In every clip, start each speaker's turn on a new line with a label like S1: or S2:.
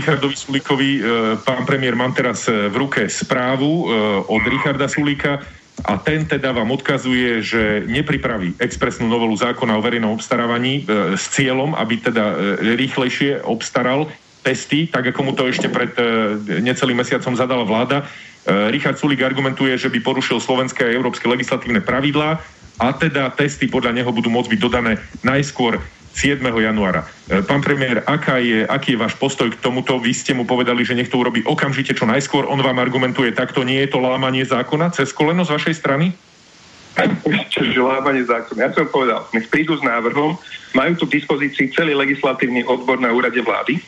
S1: Richardovi Sulíkovi. Pán premiér, mám teraz v ruke správu od Richarda Sulíka a ten teda vám odkazuje, že nepripraví expresnú novelu zákona o verejnom obstarávaní e, s cieľom, aby teda e, rýchlejšie obstaral testy, tak ako mu to ešte pred e, necelým mesiacom zadala vláda. E, Richard Sulik argumentuje, že by porušil slovenské a európske legislatívne pravidlá a teda testy podľa neho budú môcť byť dodané najskôr 7. januára. E, pán premiér, aká je, aký je váš postoj k tomuto? Vy ste mu povedali, že nech to urobí okamžite čo najskôr. On vám argumentuje takto, nie je to lámanie zákona cez koleno z vašej strany?
S2: Čiže lámanie zákona. Ja som povedal, nech prídu s návrhom, majú tu k dispozícii celý legislatívny odbor na úrade vlády,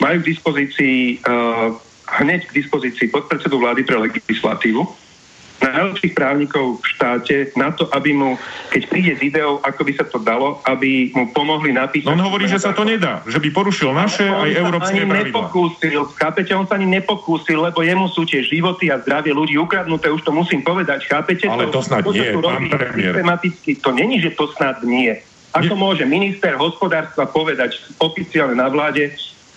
S2: majú k dispozícii uh, hneď k dispozícii podpredsedu vlády pre legislatívu, najlepších právnikov v štáte na to, aby mu, keď príde s ideou, ako by sa to dalo, aby mu pomohli napísať...
S1: On hovorí, že sa to nedá, že by porušil naše aj európske
S2: pravidlá. nepokúsil, chápete, on sa ani nepokúsil, lebo jemu sú tie životy a zdravie ľudí ukradnuté, už to musím povedať, chápete?
S1: Ale to, to snad to, nie, to, pán premiér.
S2: Systematicky, to není, že to snad nie. Ako nie. môže minister hospodárstva povedať oficiálne na vláde,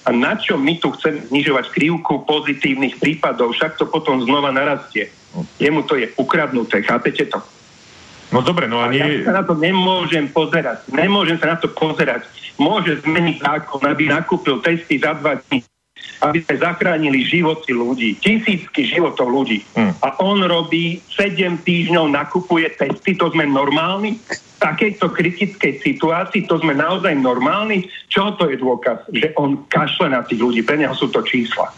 S2: a na čo my tu chceme znižovať krivku pozitívnych prípadov, však to potom znova narastie. Jemu to je ukradnuté, chápete to?
S1: No dobre, no a nie...
S2: Ja sa na to nemôžem pozerať. Nemôžem sa na to pozerať. Môže zmeniť zákon, aby nakúpil testy za dva dní, aby sme zachránili životy ľudí, tisícky životov ľudí. Hmm. A on robí 7 týždňov, nakupuje testy, to sme normálni? Takejto kritickej situácii, to sme naozaj normálni? Čo to je dôkaz? Že on kašle na tých ľudí, pre neho sú to čísla.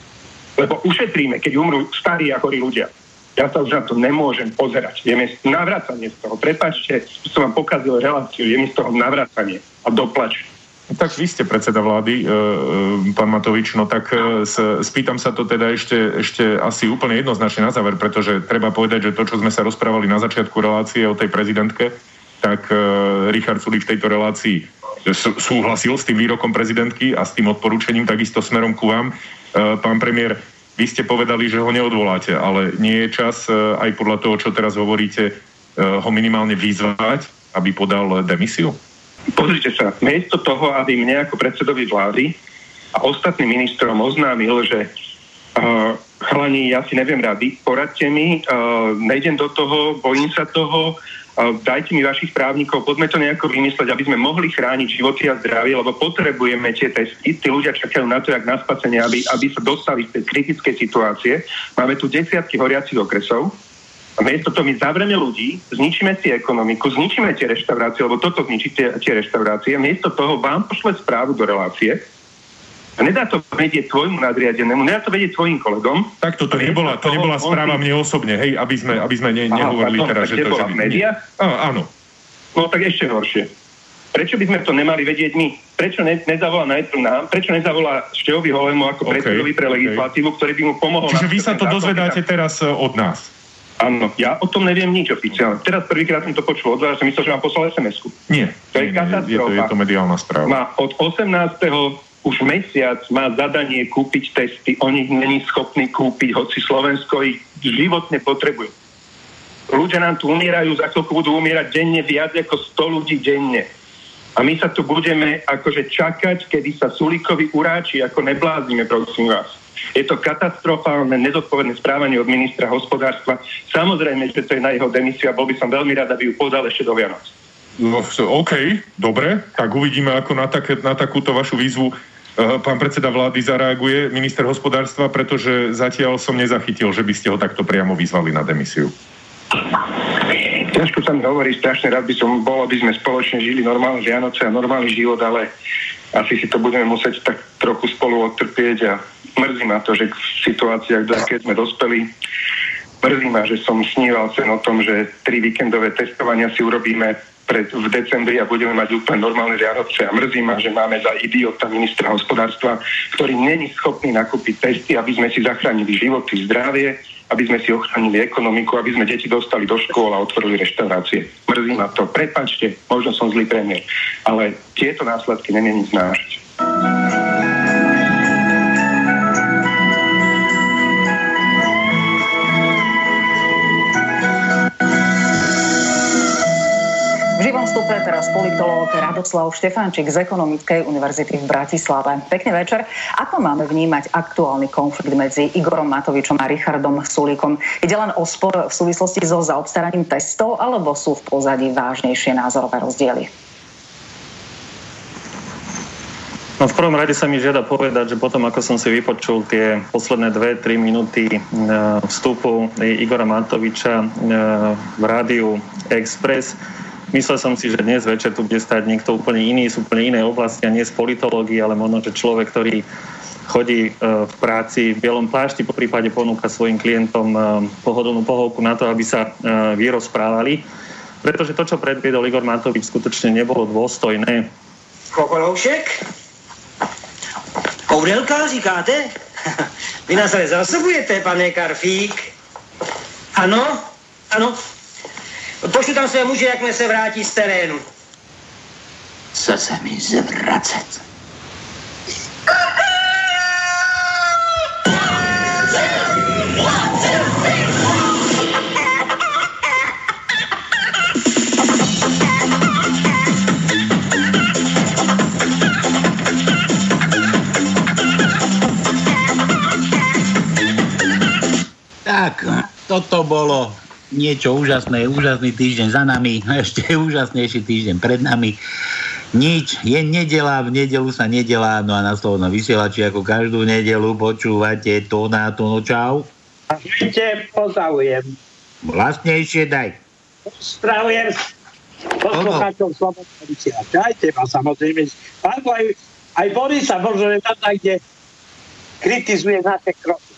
S2: Lebo ušetríme, keď umrú starí a chorí ľudia. Ja sa už na to nemôžem pozerať. Je mi navracanie z toho. Prepačte, že som vám pokazil reláciu. Je mi z toho navracanie a doplač.
S1: No tak vy ste predseda vlády, e, e, pán Matovič, no tak e, spýtam sa to teda ešte, ešte asi úplne jednoznačne na záver, pretože treba povedať, že to, čo sme sa rozprávali na začiatku relácie o tej prezidentke, tak e, Richard Sulik v tejto relácii súhlasil s tým výrokom prezidentky a s tým odporúčením takisto smerom ku vám. E, pán premiér, vy ste povedali, že ho neodvoláte, ale nie je čas e, aj podľa toho, čo teraz hovoríte, ho minimálne vyzvať, aby podal demisiu?
S2: Pozrite sa, miesto toho, aby mne ako predsedovi vlády a ostatným ministrom oznámil, že uh, chalani, ja si neviem rady, poradte mi, uh, nejdem do toho, bojím sa toho, dajte mi vašich právnikov, poďme to nejako vymysleť, aby sme mohli chrániť životy a zdravie, lebo potrebujeme tie testy. Tí ľudia čakajú na to, jak na spasenie, aby, aby sa dostali z tej kritickej situácie. Máme tu desiatky horiacich okresov, a miesto toho my zavreme ľudí, zničíme si ekonomiku, zničíme tie reštaurácie, lebo toto zničí tie, tie reštaurácie. Miesto toho vám pošle správu do relácie, a nedá to vedieť tvojmu nadriadenému, nedá to vedieť tvojim kolegom.
S1: Tak to, to nebola, to nebola správa mne osobne, hej, aby sme, aby sme ne, nehovorili Aha, teraz, že to...
S2: Bola že... v médiách?
S1: áno.
S2: No tak ešte horšie. Prečo by sme to nemali vedieť my? Prečo ne, nezavolá najprv nám? Prečo nezavolá Štehovi Holemu ako okay, predsedovi pre legislatívu, okay. ktorý by mu pomohol...
S1: Čiže vy sa to dozvedáte teraz e, od nás?
S2: Áno, ja o tom neviem nič oficiálne. Teraz prvýkrát som to počul od vás, že myslel, že vám poslal SMS-ku.
S1: Nie.
S2: To je
S1: nie, Je to, je to mediálna správa.
S2: Má od 18 už mesiac má zadanie kúpiť testy, on ich není schopný kúpiť, hoci Slovensko ich životne potrebuje. Ľudia nám tu umierajú, za chvíľku budú umierať denne viac ako 100 ľudí denne. A my sa tu budeme akože čakať, kedy sa Sulíkovi uráči, ako nebláznime, prosím vás. Je to katastrofálne, nezodpovedné správanie od ministra hospodárstva. Samozrejme, že to je na jeho demisiu a bol by som veľmi rád, aby ju podal ešte do Vianoc.
S1: No, OK, dobre, tak uvidíme, ako na, také, na takúto vašu výzvu Eh, pán predseda vlády zareaguje, minister hospodárstva, pretože zatiaľ som nezachytil, že by ste ho takto priamo vyzvali na demisiu.
S2: Ťažko sa mi hovorí, strašne rád by som bol, aby sme spoločne žili normálne Vianoce a normálny život, ale asi si to budeme musieť tak trochu spolu odtrpieť a mrzí ma to, že v situáciách, do aké sme dospeli, mrzí ma, že som sníval sen o tom, že tri víkendové testovania si urobíme pred, v decembri a budeme mať úplne normálne Vianoce. A mrzí ma, že máme za idiota ministra hospodárstva, ktorý není schopný nakúpiť testy, aby sme si zachránili životy, zdravie, aby sme si ochránili ekonomiku, aby sme deti dostali do škôl a otvorili reštaurácie. Mrzí ma to. Prepačte, možno som zlý premiér, ale tieto následky nemienim znášať.
S3: živom vstupe teraz politológ Radoslav Štefančík z Ekonomickej univerzity v Bratislave. Pekný večer. Ako máme vnímať aktuálny konflikt medzi Igorom Matovičom a Richardom Sulíkom? Ide len o spor v súvislosti so zaobstaraním testov, alebo sú v pozadí vážnejšie názorové rozdiely?
S4: No v prvom rade sa mi žiada povedať, že potom, ako som si vypočul tie posledné 2-3 minúty e, vstupu Igora Matoviča e, v rádiu Express, Myslel som si, že dnes večer tu bude stať niekto úplne iný, z úplne inej oblasti a nie z politológie, ale možno, že človek, ktorý chodí e, v práci v bielom plášti, po prípade ponúka svojim klientom e, pohodlnú pohovku na to, aby sa e, vyrozprávali. Pretože to, čo predviedol Igor Matovič, skutočne nebolo dôstojné.
S5: Kokoloušek? Koudelka, říkáte? Vy nás ale zasobujete, pane Karfík. Ano, ano, Pošlu tam své muže, jakmile se vrátí z terénu.
S6: Co se mi zvracet? Tak, toto bolo niečo úžasné, úžasný týždeň za nami, ešte úžasnejší týždeň pred nami. Nič, je nedela, v nedelu sa nedelá, no a na slovno vysielači ako každú nedelu počúvate to na to, no čau.
S7: Ahojte, pozdravujem.
S6: Vlastnejšie daj.
S7: Pozdravujem poslucháčov Slobodného vysielača. Aj teba samozrejme. Aj, aj Borisa možno je tam, kde kritizuje naše kroky.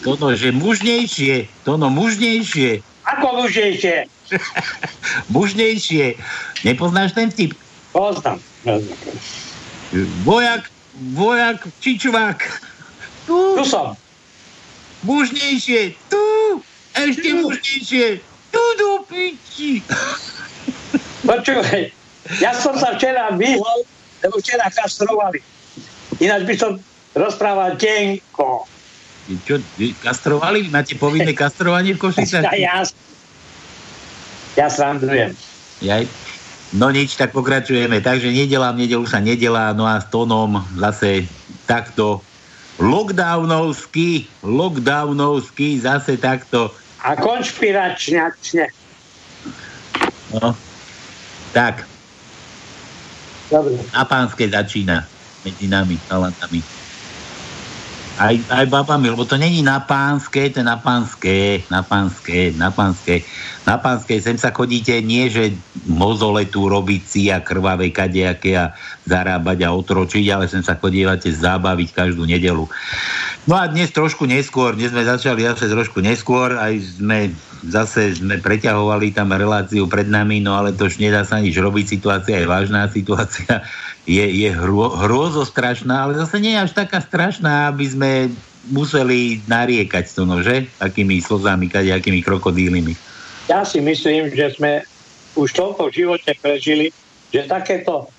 S6: Tono, že mužnejšie, tono mužnejšie.
S7: Ako mužnejšie?
S6: mužnejšie. Nepoznáš ten typ?
S7: Poznám.
S6: Vojak, vojak, čičvák.
S7: Tu. Tu som.
S6: Mužnejšie. Tu. Ešte tu. mužnejšie. Tu do piči.
S7: Počúvaj, ja som sa včera vyhol, lebo včera kastrovali. Ináč by som rozprával tenko.
S6: Čo, kastrovali? Máte povinné kastrovanie v Košicách?
S7: Ja, ja srandujem.
S6: Jaj. No nič, tak pokračujeme. Takže nedelám, nedelu sa nedelá, no a s tónom zase takto lockdownovský, lockdownovský, zase takto.
S7: A konšpiračne.
S6: No, tak.
S7: Dobre.
S6: Na pánske začína medzi nami, talentami. Aj, aj babami, lebo to není na pánske, to je na pánske, na pánske, na pánske. Na pánske sem sa chodíte nie, že mozole tu robiť si a krvavé kadejaké a zarábať a otročiť, ale sem sa chodívate zábaviť každú nedelu. No a dnes trošku neskôr, dnes sme začali zase trošku neskôr, aj sme zase sme preťahovali tam reláciu pred nami, no ale to už nedá sa nič robiť, situácia je vážna, situácia je, je hrô, hrôzostrašná, ale zase nie je až taká strašná, aby sme museli nariekať to, no, že? Takými slzami, akými krokodílimi.
S7: Ja si myslím, že sme už toľko v živote prežili, že takéto,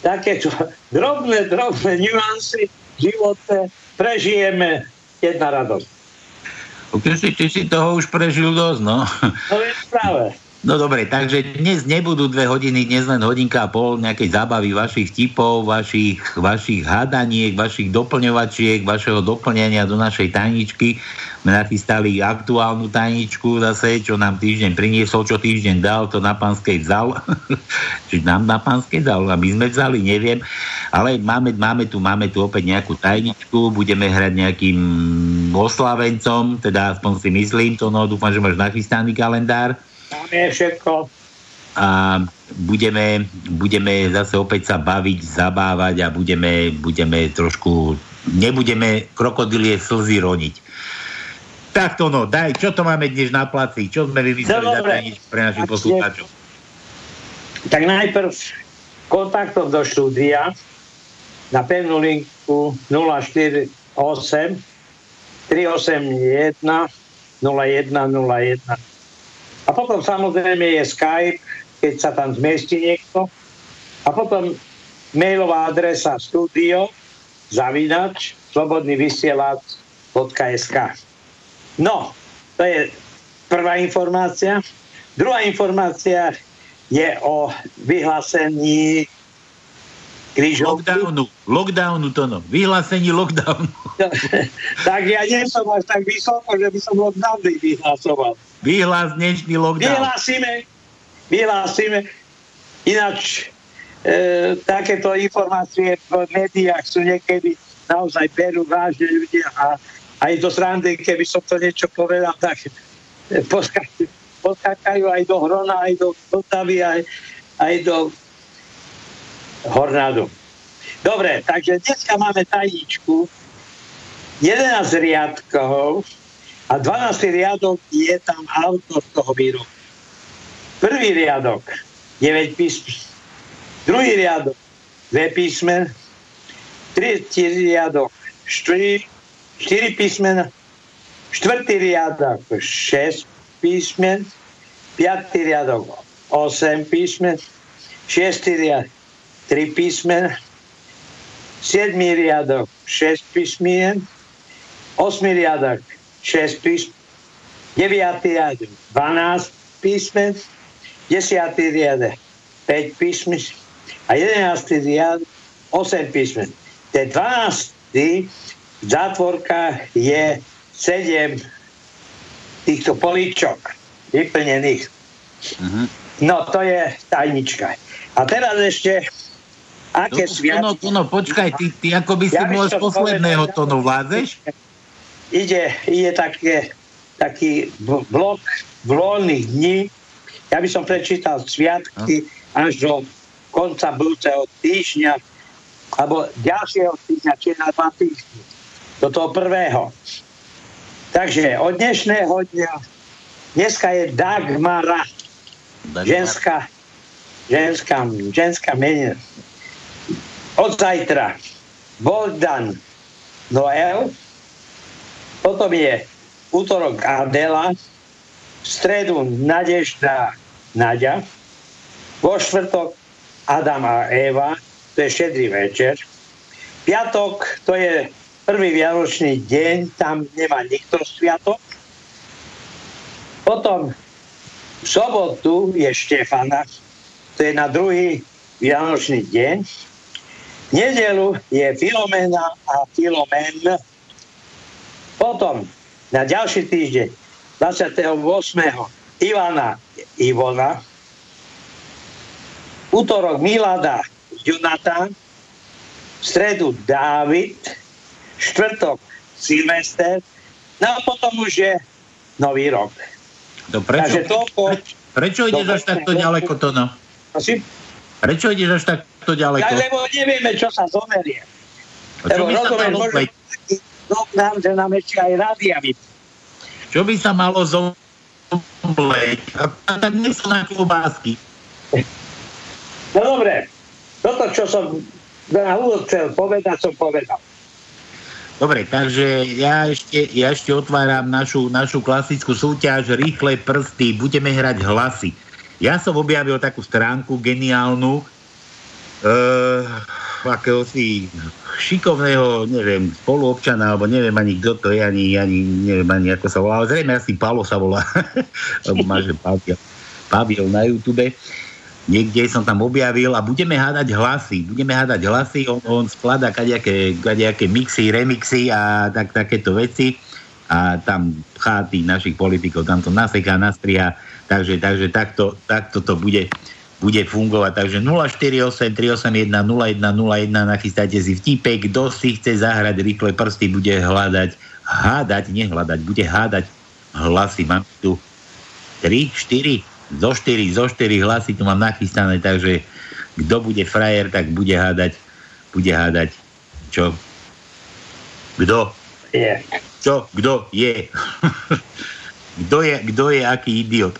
S7: takéto drobné, drobné nuancy v živote prežijeme jedna radosť.
S6: Ty si, ty si toho už prežil dosť, no.
S7: To je práve.
S6: No dobre, takže dnes nebudú dve hodiny, dnes len hodinka a pol nejakej zábavy vašich tipov, vašich, vašich hádaniek, vašich doplňovačiek, vašeho doplňania do našej tajničky. Sme nachystali aktuálnu tajničku zase, čo nám týždeň priniesol, čo týždeň dal, to na pánskej vzal. Čiže nám na pánskej dal, aby sme vzali, neviem. Ale máme, máme, tu, máme tu opäť nejakú tajničku, budeme hrať nejakým oslavencom, teda aspoň si myslím, to no, dúfam, že máš nachystaný kalendár.
S7: Máme všetko.
S6: A budeme, budeme zase opäť sa baviť, zabávať a budeme, budeme trošku, nebudeme krokodilie slzy roniť. Tak to no, daj, čo to máme dnes na placi? Čo sme vymysleli no, pre našich poslucháčov?
S7: Tak najprv kontaktom do štúdia na pevnú linku 048 381 0101 a potom samozrejme je Skype, keď sa tam zmestí niekto. A potom mailová adresa studio zavinač slobodnyvysielac.sk No, to je prvá informácia. Druhá informácia je o vyhlásení
S6: krížovky. Lockdownu, lockdownu to no. Vyhlásení lockdownu.
S7: tak ja nie som až tak vysoko, že by som lockdown vyhlásoval.
S6: Vyhlás dnešný lockdown.
S7: Vyhlásime, vyhlásime. Ináč e, takéto informácie v médiách sú niekedy naozaj berú vážne ľudia a aj do srandy, keby som to niečo povedal, tak poskákajú aj do Hrona, aj do Vltavy, aj, aj do Hornádu. Dobre, takže dneska máme tajničku, 11 riadkov a 12 riadok je tam autor toho výroku. Prvý riadok 9 písmen, druhý riadok 2 písmen, tretí riadok 4, 4 písmen, štvrtý riadok 6 písmen, piatý riadok 8 písmen, šiestý riadok 3 písmen, 7 riadok 6 písmien, 8 riadok 6 písmen, 9 riadok 12 písmen, 10 riadok 5 písmen a 11 riadok 8 písmen. Ten 12 v zátvorkách je 7 týchto políčok vyplnených. Uh-huh. No, to je tajnička. A teraz ešte Aké no, sviatky?
S6: No, no, počkaj, ty, ty ako by si ja bol z posledného tónu vládzeš?
S7: Ide, ide také, taký blok voľných dní. Ja by som prečítal sviatky až do konca budúceho týždňa alebo ďalšieho týždňa, či na dva týždne. Do toho prvého. Takže od dnešného dňa dneska je Dagmara. Dagmar. Ženská, ženská, ženská menina od zajtra Bogdan Noel, potom je útorok Adela, v stredu Nadežda Nadia, vo štvrtok Adam a Eva, to je šedrý večer, piatok, to je prvý vianočný deň, tam nemá nikto sviatok. Potom v sobotu je Štefana, to je na druhý vianočný deň nedelu je Filomena a Filomen. Potom na ďalší týždeň 28. Ivana Ivona, útorok Milada Jonathan, v stredu Dávid, štvrtok Silvester, no a potom už je nový rok.
S6: To prečo, Takže toľko, prečo ideš až takto ďaleko, to no? Prečo ideš až tak to ďaleko?
S7: Ja, lebo nevieme, čo sa zomerie. A čo by sa zomrieť? Nám, že nám ešte aj rádia
S6: Čo by sa malo zomrieť? A tak nie sú na klobásky.
S7: No dobre, toto, čo som na úvod chcel povedať, som povedal.
S6: Dobre, takže ja ešte, ja ešte otváram našu, našu klasickú súťaž Rýchle prsty. Budeme hrať hlasy. Ja som objavil takú stránku geniálnu, akéhosi šikovného, neviem, spoluobčana, alebo neviem ani kto to je, ani, ani neviem ani ako sa volá, ale zrejme asi Palo sa volá, lebo má, že Paviel, Paviel na YouTube. Niekde som tam objavil a budeme hádať hlasy. Budeme hádať hlasy, on, on skladá kadejaké, kadejaké mixy, remixy a tak, takéto veci a tam cháty našich politikov, tam to naseká, nastria, takže, takže takto, takto to bude bude fungovať. Takže 048 381 0101 nachystajte si vtipek, kto si chce zahrať rýchle prsty, bude hľadať, hádať, nehľadať, bude hádať hlasy. Mám tu 3, 4, zo 4, zo 4 hlasy tu mám nachystané, takže kto bude frajer, tak bude hádať, bude hádať, čo? Kto?
S7: Je.
S6: Čo? Kto je? kto je, kto je aký idiot?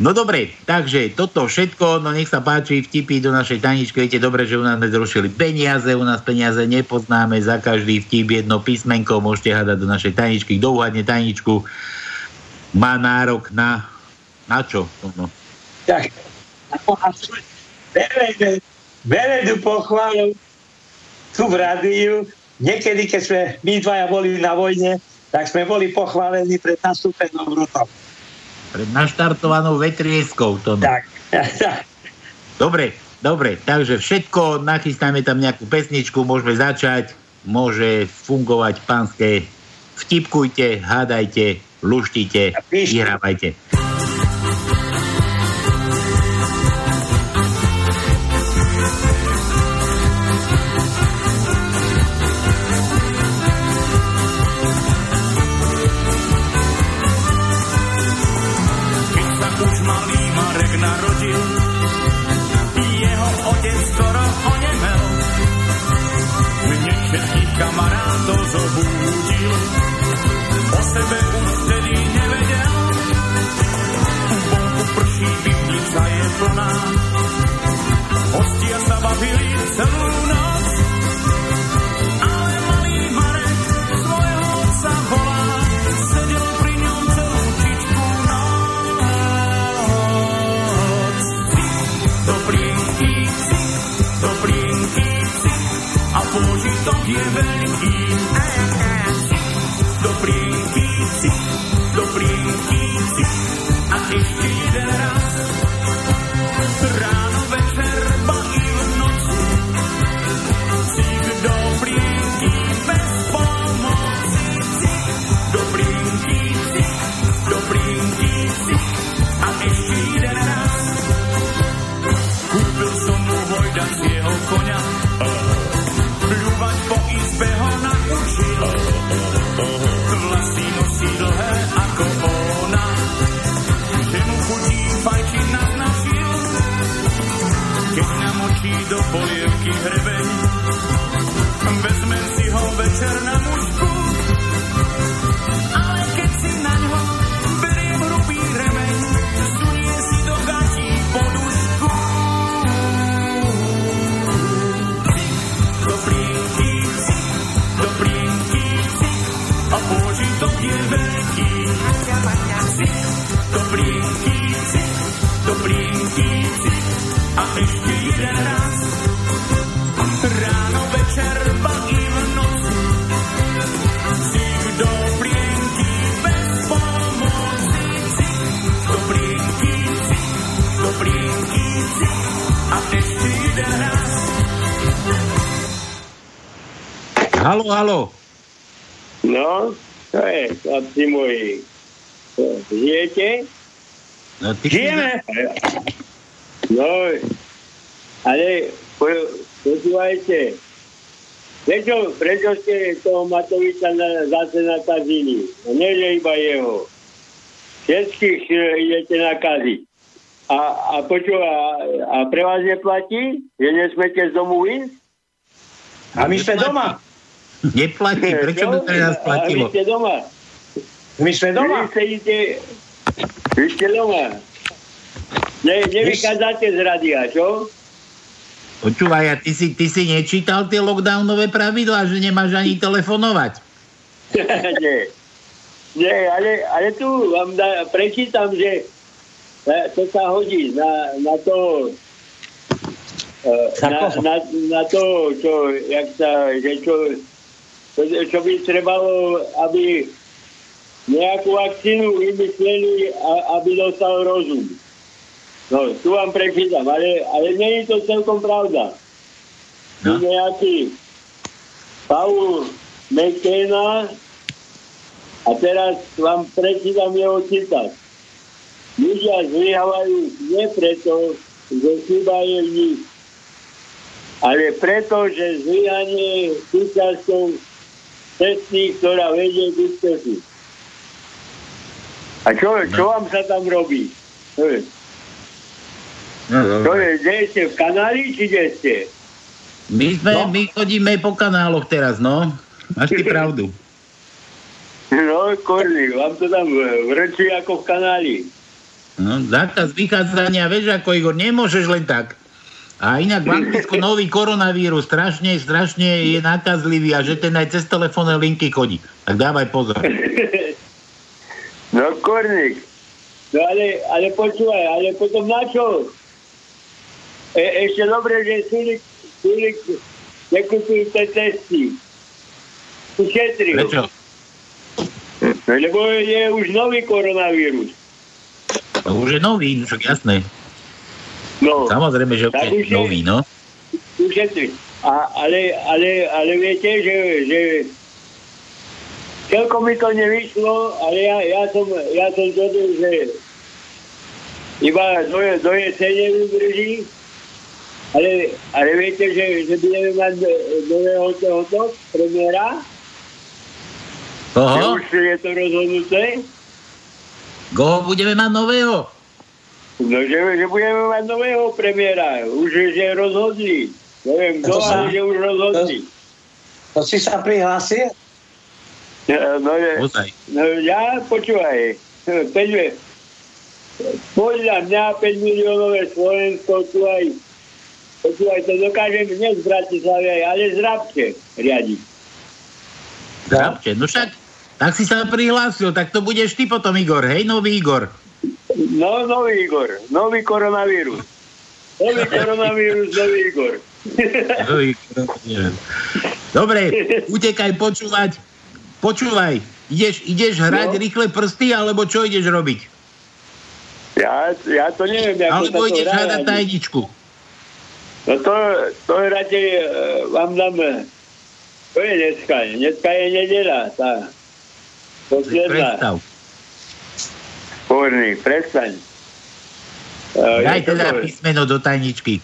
S6: No dobre, takže toto všetko, no nech sa páči, vtipy do našej taničky, viete dobre, že u nás zrušili peniaze, u nás peniaze nepoznáme, za každý vtip jedno písmenko môžete hádať do našej taničky, kto uhadne taničku, má nárok na, na čo? No.
S7: Tak, verejnú pochválu tu v rádiu, niekedy, keď sme my dvaja boli na vojne, tak sme boli pochválení pred nastúpenou rotom
S6: pred naštartovanou vetrieskou. To...
S7: Tak.
S8: Dobre, dobre, takže všetko, nachystáme tam nejakú pesničku, môžeme začať, môže fungovať pánske. Vtipkujte, hádajte, luštite, vyhrávajte. vlnách. Hostia sa bavili celú Halo, halo.
S9: No, to je, chlapci moji. Žijete?
S8: No, ty
S9: Žijeme. No, ale po, počúvajte. Prečo, prečo ste toho Matoviča na, zase nakazili? No, nie, že iba jeho. Všetkých idete nakaziť. A, a počúva, a pre vás neplatí? Že nesmete z domu ísť?
S7: A my sme doma.
S8: Neplatí, prečo by to nás
S9: A vy
S8: platilo?
S9: ste doma.
S7: My sme doma.
S9: Vy sedíte, vy ste doma. Ne, nevychádzate z radia, čo?
S8: Počúvaj, a ty si, ty si nečítal tie lockdownové pravidlá, že nemáš ani telefonovať?
S9: Nie. Nie, ale, ale tu vám da, prečítam, že e, to sa hodí na, na to e, na, na, na to, čo, jak sa, že čo, čo, by trebalo, aby nejakú vakcínu vymysleli, aby dostal rozum. No, tu vám prečítam, ale, ale nie je to celkom pravda.
S8: No.
S9: Nejaký Paul McKenna a teraz vám prečítam jeho citát. Ľudia zlyhávajú nie preto, že chyba je v nich, ale preto, že zlyhanie súčasťou cesty, ktorá vedie k úspechu. A čo, čo vám sa tam robí? Je,
S8: No,
S9: je, kde ste v kanáli, či kde ste?
S8: My, sme, no. my chodíme po kanáloch teraz, no. Máš ty pravdu.
S9: No, korný, vám to tam vrčí ako v kanáli.
S8: No, zákaz vychádzania, vieš ako Igor, nemôžeš len tak. A inak v Anglicku nový koronavírus strašne, strašne je nakazlivý a že ten aj cez telefónne linky chodí. Tak dávaj pozor.
S9: No, korník. No ale, ale počúvaj, ale potom na čo? E, ešte dobre, že Sulik, Sulik nekúpil tie testy. Ušetril.
S8: Prečo?
S9: No, lebo je už nový koronavírus.
S8: To už je nový, však jasné.
S6: No, Samozrejme, že je nový, no.
S9: Ušetri. A, ale, ale, ale viete, že, že celkom mi to nevyšlo, ale ja, ja som, ja som zhodol, že iba do, do jesene vydrží, ale, ale viete, že, že budeme mať nového tohoto premiéra?
S6: Koho?
S9: Už je to rozhodnuté?
S6: Koho budeme mať nového?
S9: No, že, že budeme mať nového premiéra. Už že rozhodli. Neviem, kto, ale že už rozhodli.
S7: To, to si sa prihlásil?
S9: No, no, no ja počúvaj. Peďme, podľa mňa 5 miliónové Slovensko tu aj počúvaj, to dokážem dnes v Bratislave, ale zrabte riadiť.
S6: Zrabte, no však tak si sa prihlásil, tak to budeš ty potom, Igor, hej, nový Igor.
S9: No, nový Igor, nový koronavírus. Nový koronavírus, nový Igor. nový koronavírus.
S6: Dobre, utekaj počúvať. Počúvaj, ideš, ideš hrať no. rýchle prsty, alebo čo ideš robiť?
S9: Ja, ja to neviem.
S6: Alebo ideš hľadať tajničku.
S9: No to, to radšej uh, vám dám, to je dneska, dneska je nedela, tá,
S6: Predstav.
S9: Povrný, prestaň.
S6: Uh, Daj teda to... písmeno do tajničky.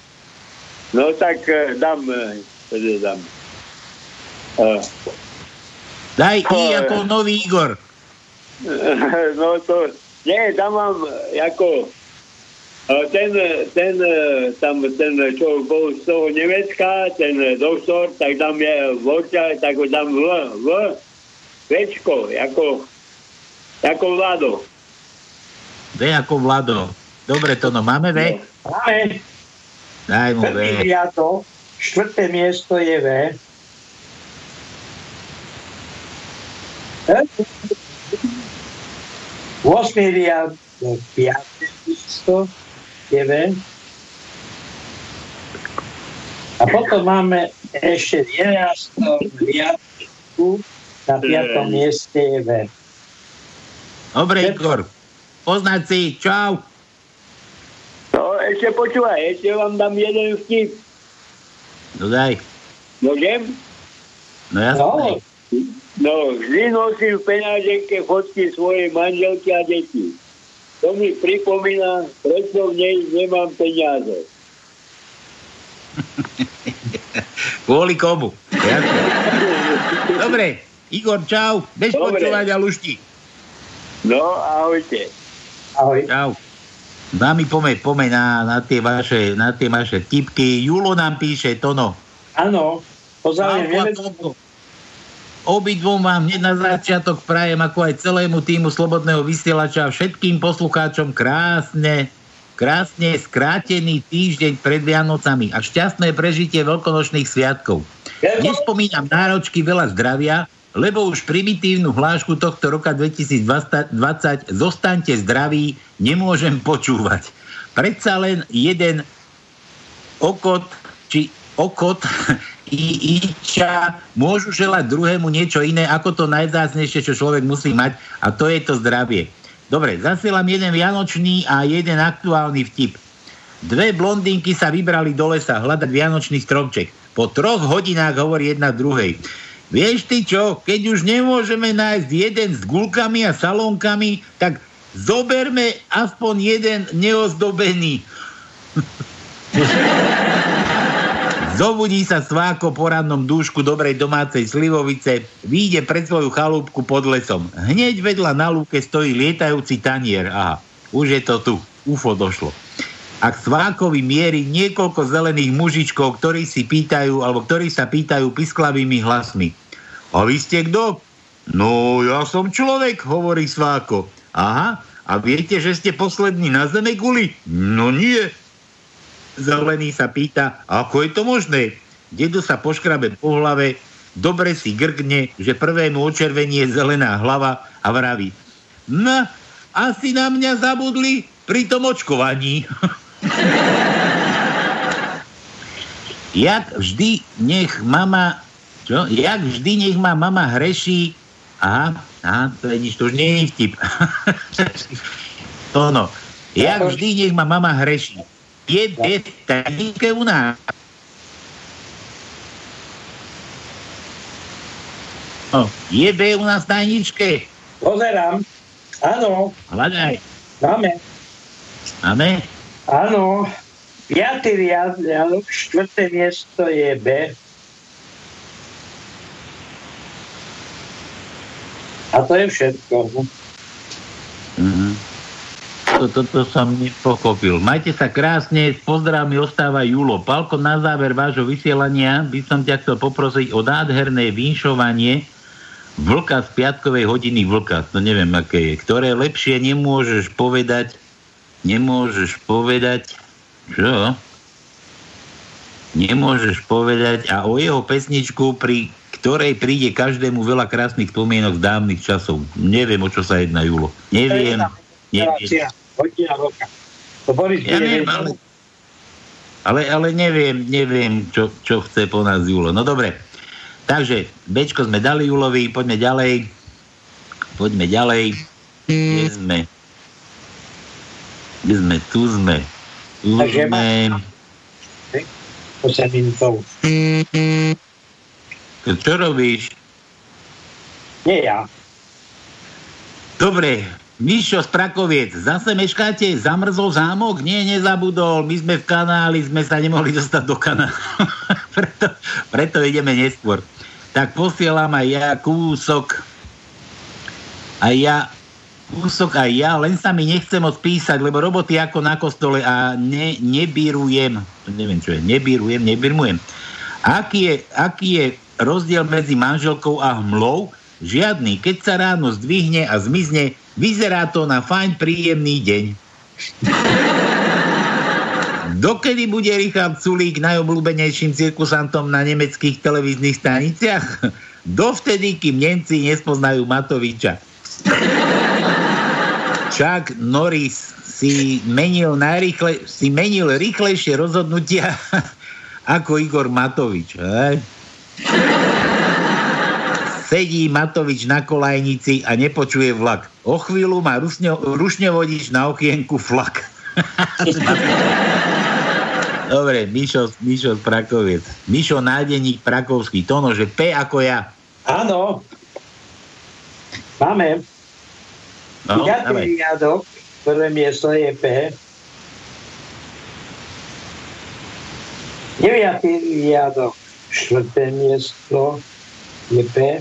S9: No tak uh, dám, uh, dám. Uh.
S6: Daj I uh, ako nový Igor.
S9: no to, nie, tam mám ako ten, ten, tam, ten, čo bol z toho Nemecka, ten doktor, tak tam je voča, tak ho dám v, v, Večko, ako, ako Vlado.
S6: V ako Vlado. Dobre, to no, máme V?
S7: Máme.
S6: Daj mu V.
S7: Riadok, štvrté miesto je V. Osmý riadok, piaté miesto je V. A potom máme ešte 11. riadku, na piatom mieste je V.
S6: Dobre, Igor. Poznať si. Čau.
S9: No, ešte počúvaj, ešte vám dám jeden vtip.
S6: No daj.
S9: Môžem?
S6: No jasné.
S9: No, no vždy nosím v peňaženke fotky svojej manželky a detí. To mi pripomína, prečo v nej nemám peniaze.
S6: Kvôli komu. Dobre, Igor, čau. Bež počúvať a lušti.
S9: No, ahojte.
S7: Ahoj.
S6: Čau. Dámy, pomeň, pomeň na, na, tie vaše, na tie vaše tipky. Julo nám píše, Tono.
S7: Áno, pozdravujem.
S6: Obidvom vám hneď na začiatok prajem, ako aj celému týmu Slobodného vysielača a všetkým poslucháčom krásne, krásne skrátený týždeň pred Vianocami a šťastné prežitie veľkonočných sviatkov. Nespomínam náročky veľa zdravia, lebo už primitívnu hlášku tohto roka 2020 zostaňte zdraví, nemôžem počúvať. Predsa len jeden okot, či okot i iča môžu želať druhému niečo iné, ako to najvzácnejšie, čo človek musí mať a to je to zdravie. Dobre, zasielam jeden vianočný a jeden aktuálny vtip. Dve blondinky sa vybrali do lesa hľadať vianočný stromček. Po troch hodinách hovorí jedna druhej. Vieš ty čo, keď už nemôžeme nájsť jeden s gulkami a salónkami, tak zoberme aspoň jeden neozdobený. Zobudí sa sváko po rannom dúšku dobrej domácej slivovice, vyjde pred svoju chalúbku pod lesom. Hneď vedľa na lúke stojí lietajúci tanier. Aha, už je to tu. UFO došlo. A k svákovi mierí niekoľko zelených mužičkov, ktorí si pýtajú, alebo ktorí sa pýtajú pisklavými hlasmi. A vy ste kto? No, ja som človek, hovorí sváko. Aha, a viete, že ste poslední na zeme guli? No nie. Zelený sa pýta, ako je to možné? Dedo sa poškrabe po hlave, dobre si grgne, že prvému očervenie zelená hlava a vraví. No, asi na mňa zabudli pri tom očkovaní. Jak vždy, nech mama... Čo? Jak vždy, nech ma mama hreší... Aha, aha, to je to už nie je vtip. to no. Jak vždy, nech ma mama hreší. Je B v u nás. No, je B u nás v tajničke.
S7: Pozerám. Áno.
S6: Hľadaj.
S7: Máme.
S6: Máme?
S7: Áno. Piatý riadok, štvrté miesto je B. A to je všetko.
S6: Mm-hmm. Toto to, to som nepochopil. Majte sa krásne, pozdrav mi ostáva Julo. Palko, na záver vášho vysielania by som ťa chcel poprosiť o nádherné vinšovanie vlka z piatkovej hodiny vlka. To neviem, aké je. Ktoré lepšie nemôžeš povedať, nemôžeš povedať, čo? Nemôžeš povedať a o jeho pesničku pri ktorej príde každému veľa krásnych spomienok z dávnych časov. Neviem, o čo sa jedná, Julo. Neviem. neviem. Ja neviem, ale, ale, ale neviem, neviem, čo, čo chce po nás Julo. No dobre, takže Bčko sme dali Julovi, poďme ďalej. Poďme ďalej. Kde sme? Kde sme? Tu sme. Tu sme. Čo robíš?
S7: Nie ja.
S6: Dobre, Mišo z Prakoviec, zase meškáte? Zamrzol zámok? Nie, nezabudol. My sme v kanáli, sme sa nemohli dostať do kanálu. preto, preto ideme neskôr. Tak posielam aj ja kúsok. A ja kúsok aj ja, len sa mi nechcem odpísať, lebo roboty ako na kostole a ne, nebírujem, neviem čo je, nebírujem, nebirmujem. Aký je, aký je rozdiel medzi manželkou a hmlou? Žiadny. Keď sa ráno zdvihne a zmizne, vyzerá to na fajn, príjemný deň. Dokedy bude Richard Sulík najobľúbenejším cirkusantom na nemeckých televíznych staniciach? Dovtedy, kým Nemci nespoznajú Matoviča. Chuck Norris si menil, najrýchle, si menil rýchlejšie rozhodnutia ako Igor Matovič. Hej? Sedí Matovič na kolajnici a nepočuje vlak. O chvíľu má rušne vodič na okienku flak. Dobre, Mišo, Mišo Prakoviec. Mišo nádeník Prakovský. Tono, že P ako ja.
S7: Áno. Máme. No, Piatý riadok, prvé miesto je P. Deviatý riadok, štvrté miesto je P.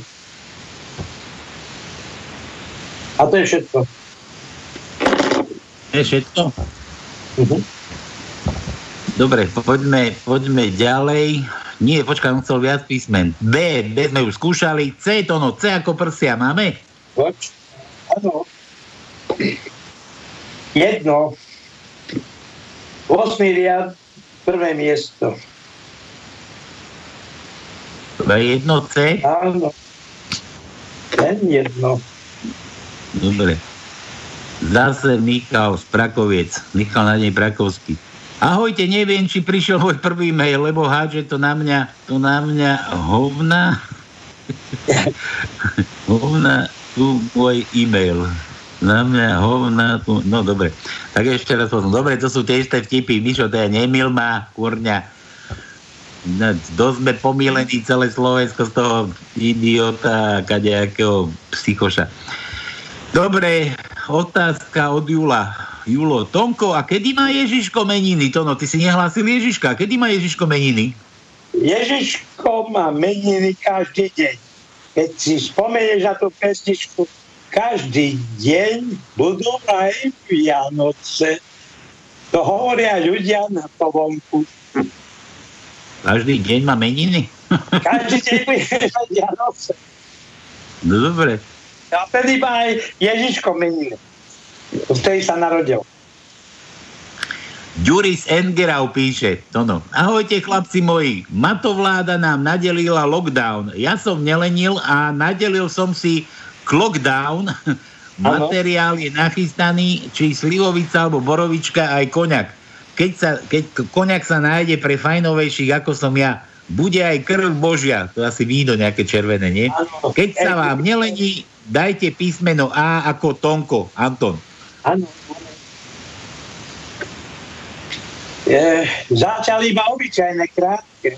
S7: A to je všetko.
S6: To je všetko? Uh-huh. Dobre, poďme, poďme ďalej. Nie, počkaj, on chcel viac písmen. B, B sme už skúšali. C, to no, C ako prsia máme?
S7: Poč, áno. Jedno. 8 riad, prvé miesto.
S6: Jedno C?
S7: Áno. Len jedno.
S6: Dobre. Zase Michal z Prakoviec. Michal Nadej Prakovský. Ahojte, neviem, či prišiel môj prvý mail, lebo hádže to na mňa, to na mňa hovna. hovna, tu môj e-mail. Na mňa hovna, tu, no dobre. Tak ešte raz potom. Dobre, to sú tie isté vtipy. Mišo, to je nemil ma, kurňa. No, dosť sme pomílení celé Slovensko z toho idiota, kadejakého psychoša. Dobre, otázka od Jula. Julo, Tomko, a kedy má Ježiško meniny? Tono, ty si nehlásil Ježiška. Kedy má Ježiško meniny?
S7: Ježiško má meniny každý deň. Keď si spomenieš na tú pesničku, každý deň budú aj Vianoce. To hovoria ľudia na povonku.
S6: Každý deň má meniny?
S7: Každý deň bude Vianoce.
S6: No dobre.
S7: A vtedy má aj Ježiško meniny. Vtedy sa narodil.
S6: Juris Engerau píše, Tono, ahojte chlapci moji, matovláda nám nadelila lockdown. Ja som nelenil a nadelil som si lockdown. Materiál je nachystaný, či slivovica alebo borovička aj koňak. Keď, sa, keď koňak sa nájde pre fajnovejších ako som ja, bude aj krv Božia, to asi víno nejaké červené, nie? Keď sa vám nelení, dajte písmeno A ako Tonko, Anton.
S7: Áno. E, začali iba obyčajné krátke.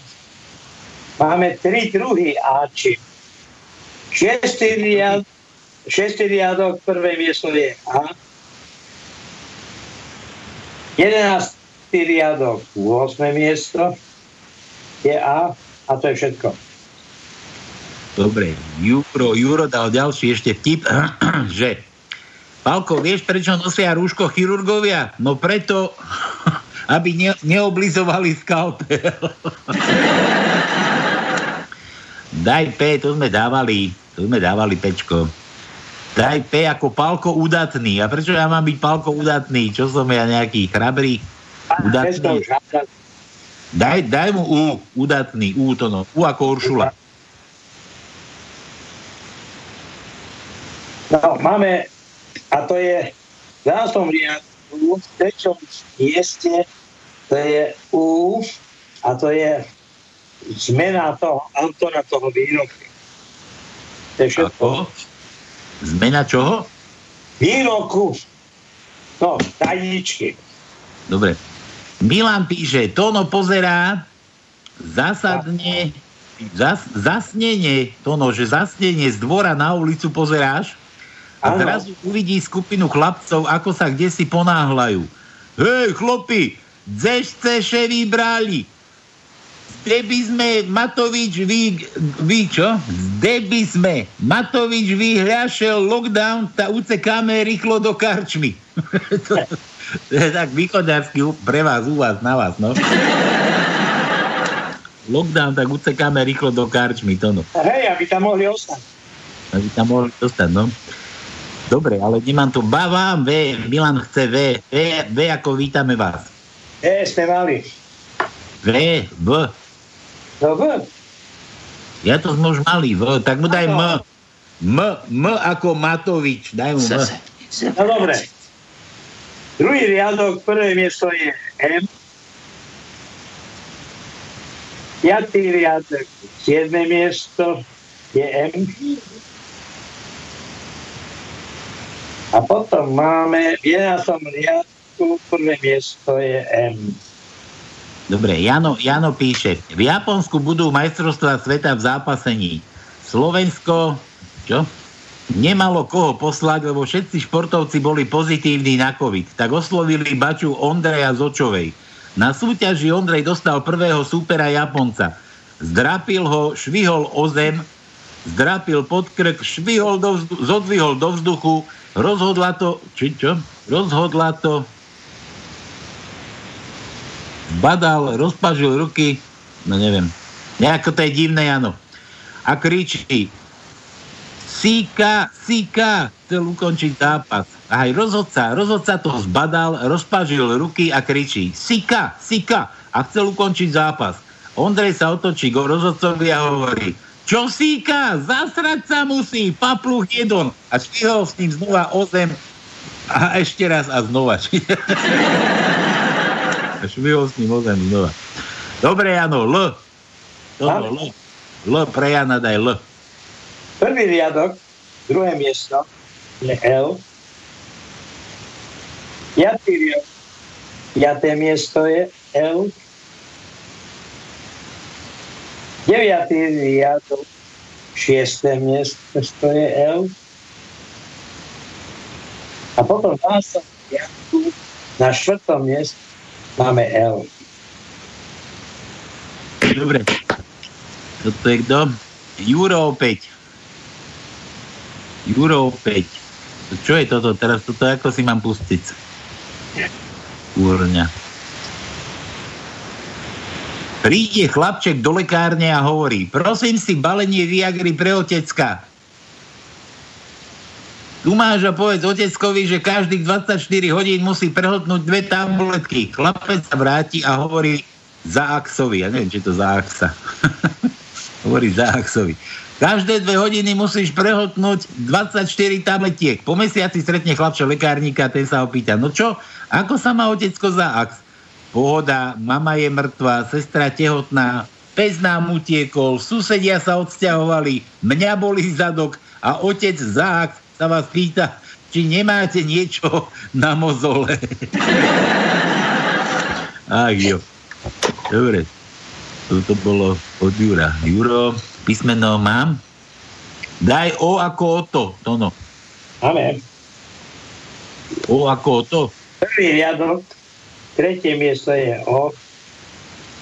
S7: Máme tri druhy Ači. Šiestý riad, šiestý riadok, prvé miesto je A. Jedenáctý riadok, 8. miesto je A a to je všetko.
S6: Dobre, Juro, Juro dal ďalší ešte vtip, že Palko, vieš, prečo nosia rúško chirurgovia? No preto, aby ne, neoblizovali skalpel. Daj P, to sme dávali, to sme dávali pečko. Daj P ako palko udatný. A prečo ja mám byť palko udatný? Čo som ja nejaký chrabrý? Udatný. Daj, daj mu U, udatný, U to no. U ako Uršula.
S7: No, máme a to je v 12. riadku, v treťom mieste, to je U a to je zmena toho autora toho výroku.
S6: To je všetko. Ako? Zmena čoho?
S7: Výroku. No, tajničky.
S6: Dobre. Milan píše, Tono pozerá zásadne zas, zasnenie, Tono, že zasnenie z dvora na ulicu pozeráš a ano. zrazu uvidí skupinu chlapcov, ako sa kde si ponáhľajú. Hej, chlopi, dzešte še vybrali. Zde by sme Matovič vy, vy čo? Zde by sme Matovič vyhľašel lockdown, ta ucekáme rýchlo do karčmy. to, to je tak východársky pre vás, u vás, na vás, no. lockdown, tak ucekáme rýchlo do karčmy, to no.
S7: Hej, aby tam mohli ostať.
S6: Aby tam mohli ostať, no. Dobre, ale nemám tu. Bavám V, Milan chce V. V, v ako vítame vás.
S7: E, ste mali.
S6: V, V.
S7: No V.
S6: Ja to sme už mali, V. Tak mu daj M. M, M ako Matovič. Daj mu M.
S7: No dobre. Druhý riadok, prvé miesto je M. Piatý riadok, siedme miesto je M. A potom máme v 11. riadku prvé miesto je M.
S6: Dobre, Jano, Jano píše, v Japonsku budú majstrovstvá sveta v zápasení. Slovensko, čo? Nemalo koho poslať, lebo všetci športovci boli pozitívni na COVID. Tak oslovili baču Ondreja Zočovej. Na súťaži Ondrej dostal prvého supera Japonca. Zdrapil ho, švihol o zem, zdrapil pod krk, švihol do vzdu- zodvihol do vzduchu, Rozhodla to, či čo? Rozhodla to, badal, rozpažil ruky, no neviem, nejako to je divné, áno. A kričí, síka, síka, chcel ukončiť zápas. A aj rozhodca, rozhodca to zbadal, rozpažil ruky a kričí, síka, síka, a chcel ukončiť zápas. Ondrej sa otočí k rozhodcovi a hovorí, čo síka? Zasrať sa musí, papluch jedon. A švihol s ním znova o zem a ešte raz a znova. a švihol s ním o zem znova. Dobre, Jano, L. Dobre, L. L pre Jana daj L.
S7: Prvý riadok, druhé miesto je L. Piatý riadok, piaté miesto je L. 9. riadok, 6. miesto je L. A potom v 12. riadku na 4. mieste máme L.
S6: Dobre. Toto je kto? Juro opäť. Juro opäť. Čo je toto teraz? Toto ako si mám pustiť? Úrňa. Príde chlapček do lekárne a hovorí, prosím si balenie Viagry pre otecka. Tu máš a povedz oteckovi, že každých 24 hodín musí prehltnúť dve tabletky. Chlapec sa vráti a hovorí za Axovi. Ja neviem, či to za Axa. hovorí za Axovi. Každé dve hodiny musíš prehltnúť 24 tabletiek. Po mesiaci stretne chlapča lekárnika ten sa opýta, no čo, ako sa má otecko za Ax? pohoda, mama je mŕtva, sestra tehotná, pes nám utiekol, susedia sa odsťahovali, mňa boli zadok a otec Zák sa vás pýta, či nemáte niečo na mozole. Ach jo. Dobre. Toto bolo od Jura. Juro, písmeno mám? Daj O ako o to, Tono.
S7: Máme.
S6: O ako o to?
S7: Prvý riadok, tretie miesto je O.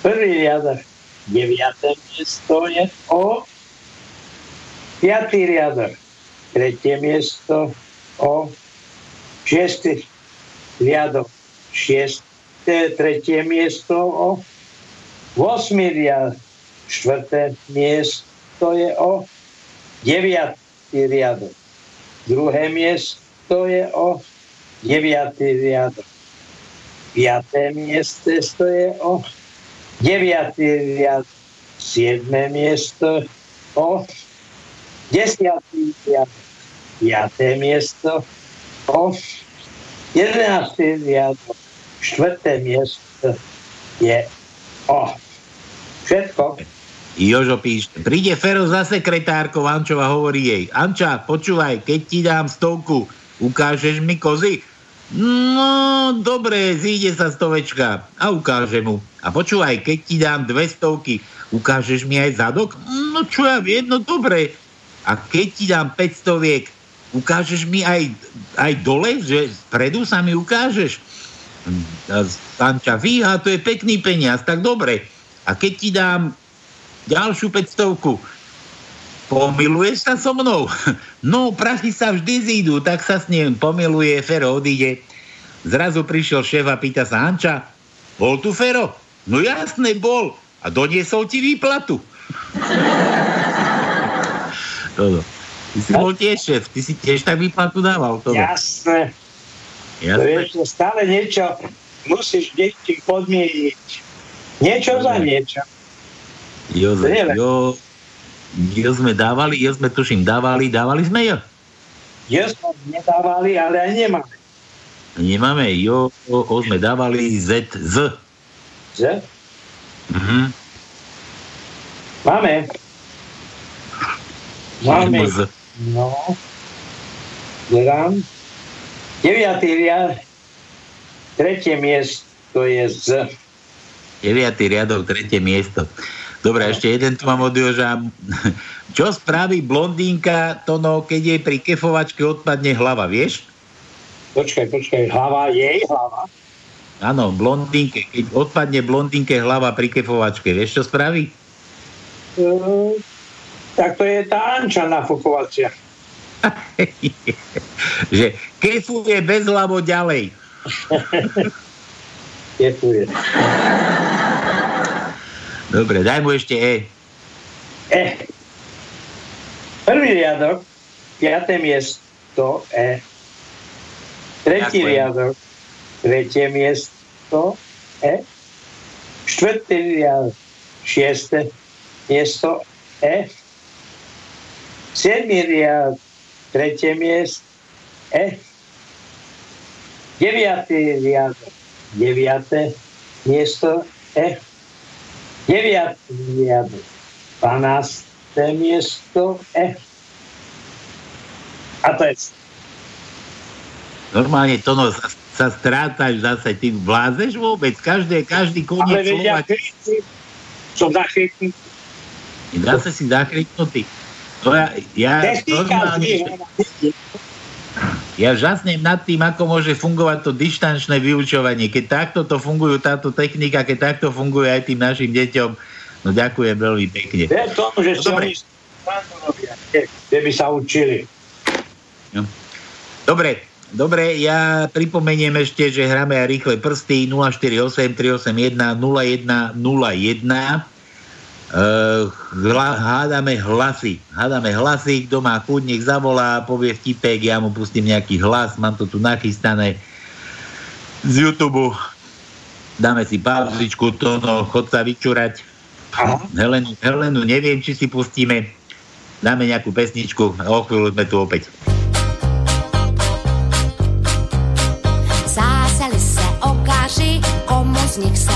S7: Prvý riadok, deviaté miesto je O. Piatý riadok, tretie miesto O. Šiestý riadok, šiesté, tretie miesto O. 8 riad, štvrté miesto je o 9. riadok. Druhé miesto je o 9. riadok. Piaté miesto je o 9. riadok. Siedme miesto o 10. riadok. Piaté miesto o 11. riadok. Štvrté miesto je o Všetko.
S6: Jožo píš, príde Fero za sekretárkou, Ančova hovorí jej, Anča, počúvaj, keď ti dám stovku, ukážeš mi kozy? No, dobre, zíde sa stovečka a ukáže mu. A počúvaj, keď ti dám dve stovky, ukážeš mi aj zadok? No čo ja viem, no dobre. A keď ti dám 500 stoviek, ukážeš mi aj, aj dole, že predu sa mi ukážeš? A Anča, fíha, to je pekný peniaz, tak dobre. A keď ti dám ďalšiu 500 pomiluješ sa so mnou? No, prachy sa vždy zídu, tak sa s ním pomiluje, Fero odíde. Zrazu prišiel šéf a pýta sa, Anča, bol tu Fero? No jasne, bol. A doniesol ti výplatu. Toto. Ty si bol tiež šéf, ty si tiež tak výplatu dával. Toto.
S7: Jasné.
S6: Jasné.
S7: To je stále niečo musíš deti podmieniť. Niečo za niečo.
S6: Jo, jo, jo sme dávali, jo sme tuším dávali, dávali sme jo.
S7: Jo sme nedávali, ale aj nemáme.
S6: Nemáme, jo, o, o sme dávali Z, Z.
S7: Z?
S6: Mhm.
S7: Máme. Máme.
S6: Z.
S7: No. Zerám. Deviatý riad. Tretie miesto je Z.
S6: 9. riadok, tretie miesto. Dobre, ešte jeden tu mám od Joža. Čo spraví blondínka, to no, keď jej pri kefovačke odpadne hlava, vieš?
S7: Počkaj, počkaj, hlava, jej hlava?
S6: Áno, blondínke, keď odpadne blondínke hlava pri kefovačke, vieš, čo spraví?
S7: Uh, tak to je tá Anča nafukovacia.
S6: že kefuje bez hlavo ďalej.
S7: kefuje.
S6: Dobre, daj mu ešte E.
S7: E. Prvý riadok, piaté miesto E. Tretí
S6: Ďakujem.
S7: riadok, tretie miesto E. Štvrtý riadok, šieste miesto E. Siedmý riadok, tretie miesto E. Deviatý riadok, deviaté miesto E. Deviatý riadok, 12. miesto E. A to je
S6: Normálne to no, sa, sa strátaš zase, ty vlázeš vôbec, každé, každý
S7: Ale
S6: koniec
S7: vedia,
S6: slova.
S7: krici, som zachytný.
S6: Zase si zachryknutý. To ja, ja, normálne, ja žasnem nad tým, ako môže fungovať to dištančné vyučovanie. Keď takto to fungujú, táto technika, keď takto funguje aj tým našim deťom, no ďakujem veľmi pekne.
S7: Ver tomu, že si
S6: Dobre.
S7: kde- by sa učili.
S6: Dobre, dobre, ja pripomeniem ešte, že hráme aj rýchle prsty 048 381 0101 Uh, hla, hádame hlasy. Hádame hlasy, kto má chuť, nech zavolá, povie vtipek, ja mu pustím nejaký hlas, mám to tu nachystané z YouTube. Dáme si pauzičku, to no, chod sa vyčurať. Helenu, Helenu neviem, či si pustíme. Dáme nejakú pesničku a o chvíľu sme tu opäť.
S10: Sázeli se okáři, komu z nich se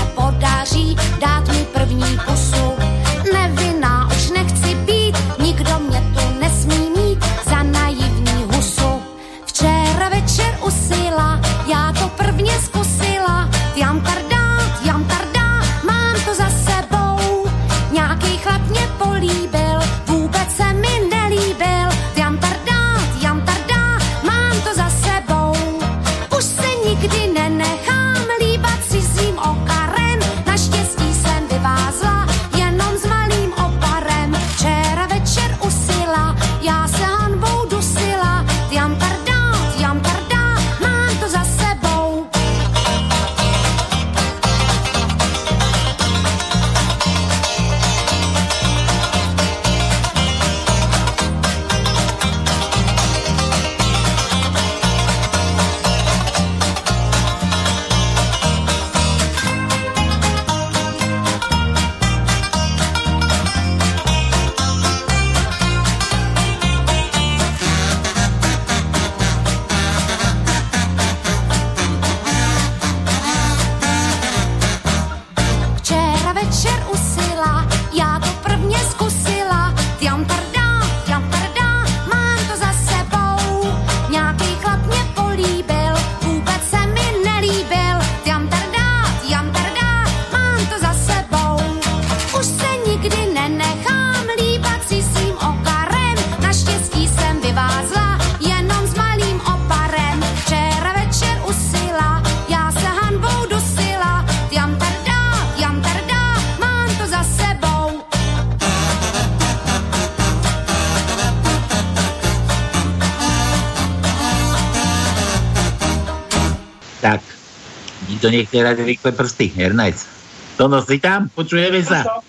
S10: to
S6: nechce hrať rýchle prsty, Ernest. Tono, si tam? Počujeme sa?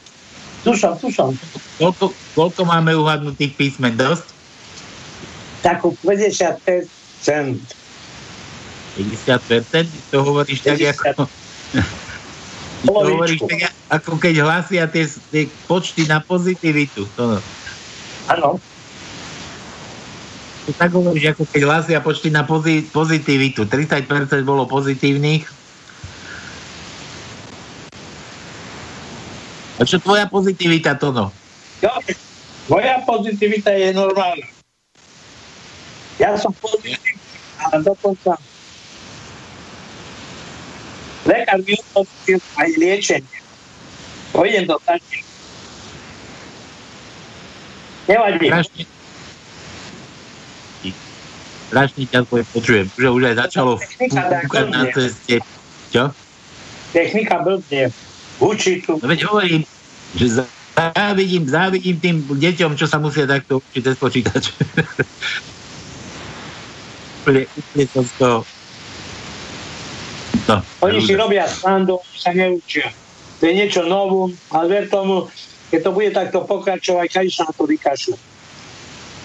S7: Tušam, tušam.
S6: Koľko, koľko máme uhadnutých písmen? Dosť?
S7: Takú 50
S6: 50%? To hovoríš 50. tak ako... to hovoríš tak ako keď hlasia tie, tie počty na pozitivitu. No.
S7: Áno.
S6: To tak hovoríš, ako keď hlasia počty na pozitivitu. 30% bolo pozitívnych. A čo tvoja pozitivita, Tono?
S7: Jo, moja pozitivita je normálna. Ja som pozitívny, ale dokonca lekár mi odpovedal aj liečenie. Pojdem do taky. Nevadí.
S6: Strašne, strašne ťa počujem, že už aj začalo fúkať na ceste. Čo?
S7: Technika blbne. Učiť tu.
S6: No veď hovorím, že závidím, závidím tým deťom, čo sa musia takto učiť cez počítač. úplne, úplne som toho
S7: No, Oni si robia srandu, sa neučia. To je niečo novú, ale ver tomu, keď to bude takto pokračovať, kaj sa na to vykašľú.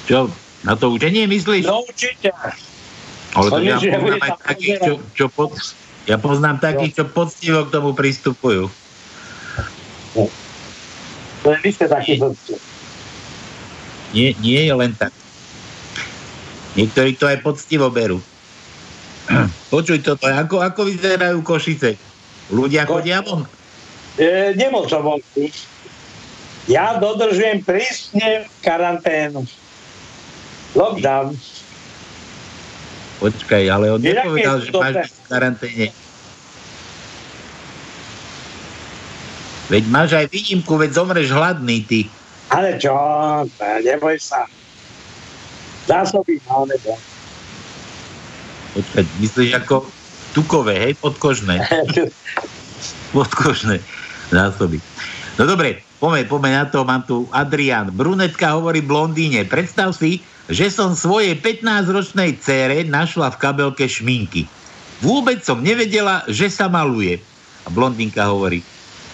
S6: Čo? Na to učenie myslíš?
S7: No určite.
S6: Ale to ja poznám takých, čo, čo pod, ja poznám takých, čo poctivo k tomu pristupujú.
S7: No. Je vy ste takí
S6: Nie, nie je len tak. Niektorí to aj poctivo berú. Počuj toto, ako, ako vyzerajú Košice? Ľudia Ko... chodia von?
S7: E, nemôžem vonku. Ja dodržujem prísne karanténu. Lockdown.
S6: Počkaj, ale on nepovedal, že máš v karanténe. Veď máš aj výnimku, veď zomreš hladný, ty.
S7: Ale čo, neboj sa. Zásoby máme, no.
S6: Počkať, myslíš ako tukové, hej, podkožné. podkožné zásoby. No dobre, poďme, poďme na to, mám tu Adrian. Brunetka hovorí blondíne, predstav si, že som svojej 15-ročnej cére našla v kabelke šminky. Vôbec som nevedela, že sa maluje. A blondínka hovorí,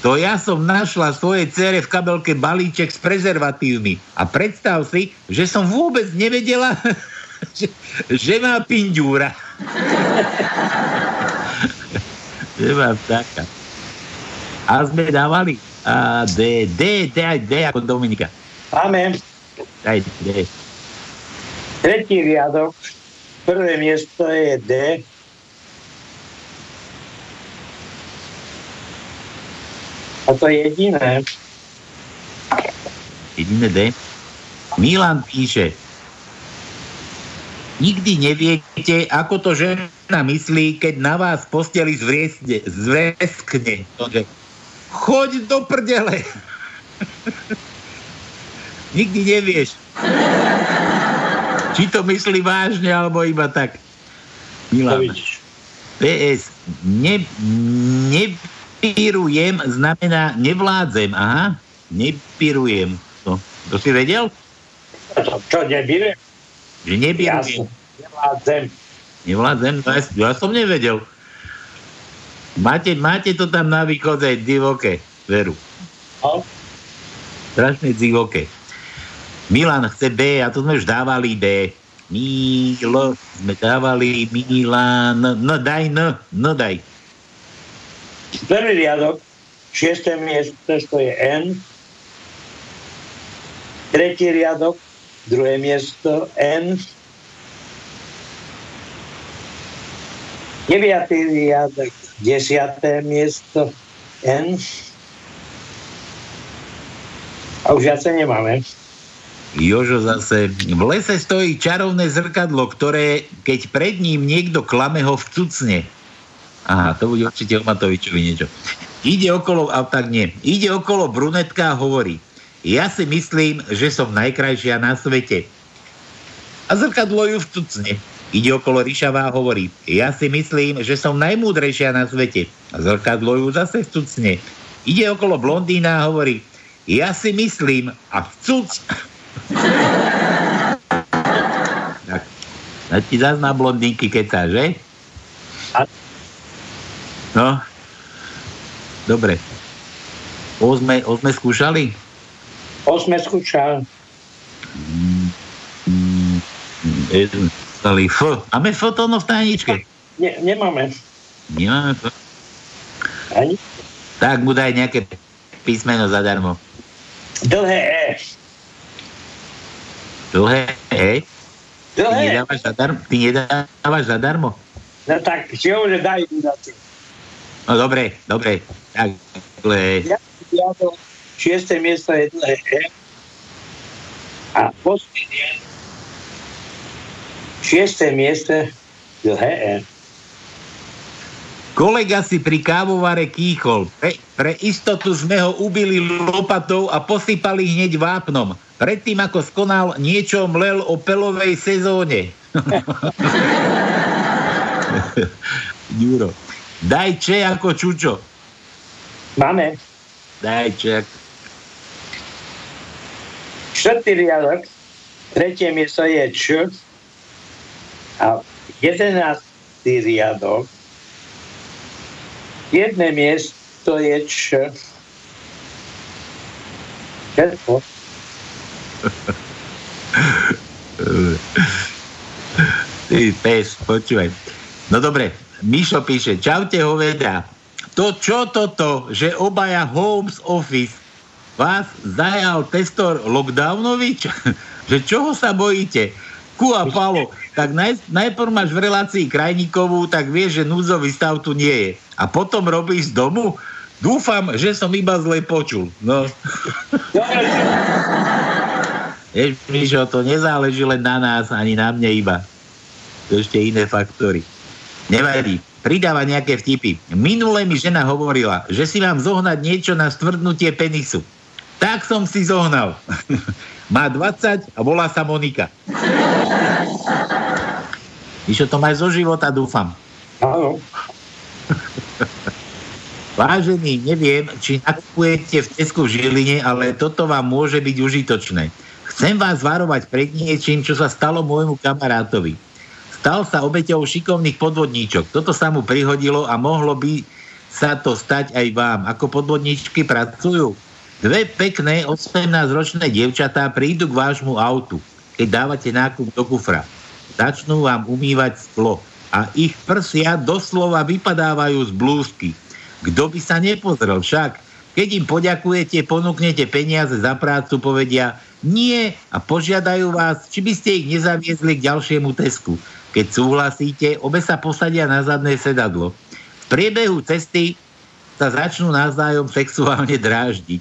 S6: to ja som našla svojej cére v kabelke balíček s prezervatívmi. A predstav si, že som vôbec nevedela, že, že má pindúra. že má vtáka. A sme dávali a D, D, D, D ako Dominika.
S7: Máme.
S6: Aj D.
S7: Tretí riadok, prvé miesto je D. A to je jediné.
S6: Jediné D. Milan píše, Nikdy neviete, ako to žena myslí, keď na vás posteli zvriesne, zveskne. Choď do prdele. Nikdy nevieš. Či to myslí vážne, alebo iba tak. Milan. PS. Ne, nepírujem znamená nevládzem. Aha. Nepírujem. To, to si vedel?
S7: Čo, čo nepírujem?
S6: Že nebiem.
S7: Nevládzem.
S6: Nevládzem? Ja, ja som nevedel. Máte, máte to tam na východe divoké, veru.
S7: No.
S6: Strašne divoké. Milan chce B, a to sme už dávali B. Milo, sme dávali Milan, no daj, no, no daj.
S7: Prvý riadok, šiesté miesto, to je N. Tretí riadok, druhé miesto N. Deviatý riadok, desiaté miesto N. A už viacej nemáme.
S6: Jožo zase, v lese stojí čarovné zrkadlo, ktoré, keď pred ním niekto klame, ho vcucne. Aha, to bude určite o Matovičovi niečo. Ide okolo, a tak nie, ide okolo brunetka a hovorí, ja si myslím, že som najkrajšia na svete. A zrkadlo ju vtucne. Ide okolo Ríšava a hovorí, ja si myslím, že som najmúdrejšia na svete. A zrkadlo ju zase vtucne. Ide okolo blondína a hovorí, ja si myslím a vcuc. tak, a ti zás na blondínky keca, že? No, dobre. O sme, o sme skúšali?
S7: O sme skúšali. Mm,
S6: mm, mm, F. Máme fotóno v tajničke?
S7: Ne, nemáme.
S6: Nemáme F?
S7: Ani?
S6: Tak mu daj nejaké písmeno zadarmo.
S7: Dlhé E.
S6: Dlhé E?
S7: Dlhé.
S6: Ty nedávaš zadarmo? Ty nedávaš zadarmo?
S7: No tak, že daj na tým.
S6: No dobre, dobre. Tak, dlhé
S7: Ja, ja to šiesté miesto je dlhé. A posledne šiesté miesto dlhé.
S6: Kolega si pri kávovare kýchol. Pre, pre istotu sme ho ubili lopatou a posypali hneď vápnom. Predtým, ako skonal, niečo mlel o pelovej sezóne. Ďuro. Daj če ako čučo.
S7: Máme.
S6: Daj če.
S7: Štvrtý riadok, tretie miesto je Č a jedenáctý riadok jedné miesto je Č. Všetko.
S6: Ty pes, počúvaj. No dobre, Mišo píše, čaute hoveda. To čo toto, že obaja Holmes Office vás zajal testor Lockdownovič? že čoho sa bojíte? Ku a Palo, tak naj, najprv máš v relácii krajníkovú, tak vieš, že núdzový stav tu nie je. A potom robíš z domu? Dúfam, že som iba zle počul. No. Mišo, to nezáleží len na nás, ani na mne iba. To ešte iné faktory. Nevadí. Pridáva nejaké vtipy. Minule mi žena hovorila, že si mám zohnať niečo na stvrdnutie penisu. Tak som si zohnal. Má 20 a volá sa Monika. Mišo, to máš zo života, dúfam.
S7: Áno.
S6: Vážený, neviem, či nakupujete v Tesku v Žiline, ale toto vám môže byť užitočné. Chcem vás varovať pred niečím, čo sa stalo môjmu kamarátovi. Stal sa obeťou šikovných podvodníčok. Toto sa mu prihodilo a mohlo by sa to stať aj vám. Ako podvodníčky pracujú? Dve pekné 18-ročné dievčatá prídu k vášmu autu, keď dávate nákup do kufra. Začnú vám umývať sklo a ich prsia doslova vypadávajú z blúzky. Kto by sa nepozrel však? Keď im poďakujete, ponúknete peniaze za prácu, povedia nie a požiadajú vás, či by ste ich nezaviezli k ďalšiemu tesku. Keď súhlasíte, obe sa posadia na zadné sedadlo. V priebehu cesty sa začnú navzájom sexuálne dráždiť.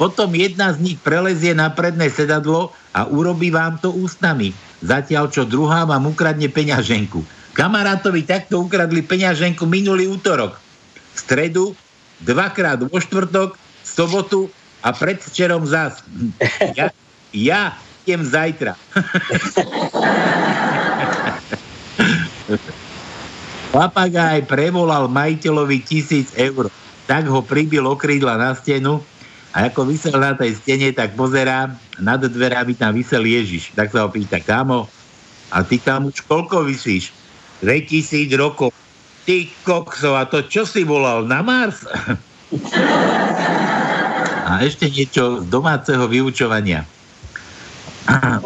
S6: Potom jedna z nich prelezie na predné sedadlo a urobí vám to ústami. Zatiaľ, čo druhá vám ukradne peňaženku. Kamarátovi takto ukradli peňaženku minulý útorok. V stredu, dvakrát vo štvrtok, v sobotu a predvčerom zas. Ja, ja idem zajtra. Papagaj prevolal majiteľovi tisíc eur. Tak ho pribil okrídla na stenu a ako vysel na tej stene, tak pozerá, nad dverami tam vysel Ježiš. Tak sa ho pýta, kamo, a ty tam už koľko vysíš? 2000 rokov. Ty kokso, a to čo si volal, na Mars? a ešte niečo z domáceho vyučovania.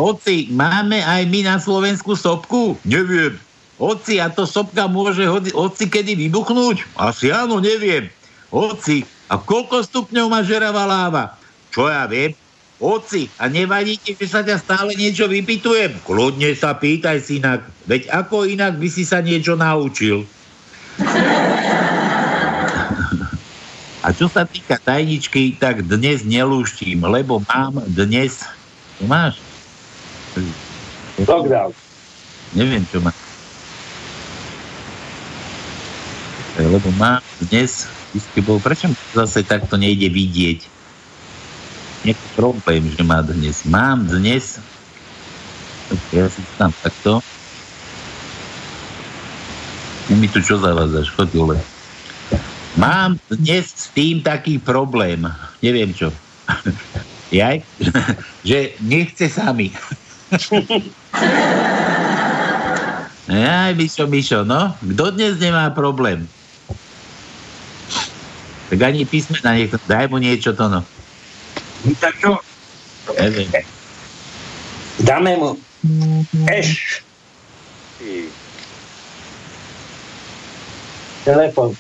S6: Oci, máme aj my na Slovensku sopku? Neviem. Oci, a to sopka môže hodi, oci kedy vybuchnúť? Asi áno, neviem. Oci, a koľko stupňov má žeravá láva? Čo ja viem? Oci, a nevadí ti, že sa ťa stále niečo vypitujem? Kľudne sa pýtaj si inak. Veď ako inak by si sa niečo naučil? A čo sa týka tajničky, tak dnes nelúštím, lebo mám dnes... Máš?
S7: Lockdown.
S6: Neviem, čo má. Lebo mám dnes bol, prečo zase takto nejde vidieť? Nejaký problém, že má dnes. Mám dnes, ja si tam takto, mi tu čo zavádzaš, chod dole. Mám dnes s tým taký problém, neviem čo. Jaj, že nechce sami. Jaj, Mišo, Mišo, no, kto dnes nemá problém? Tak ani písmena nech daj mu niečo to no.
S7: Tak čo?
S6: Neviem.
S7: Dáme mu eš. Telefon.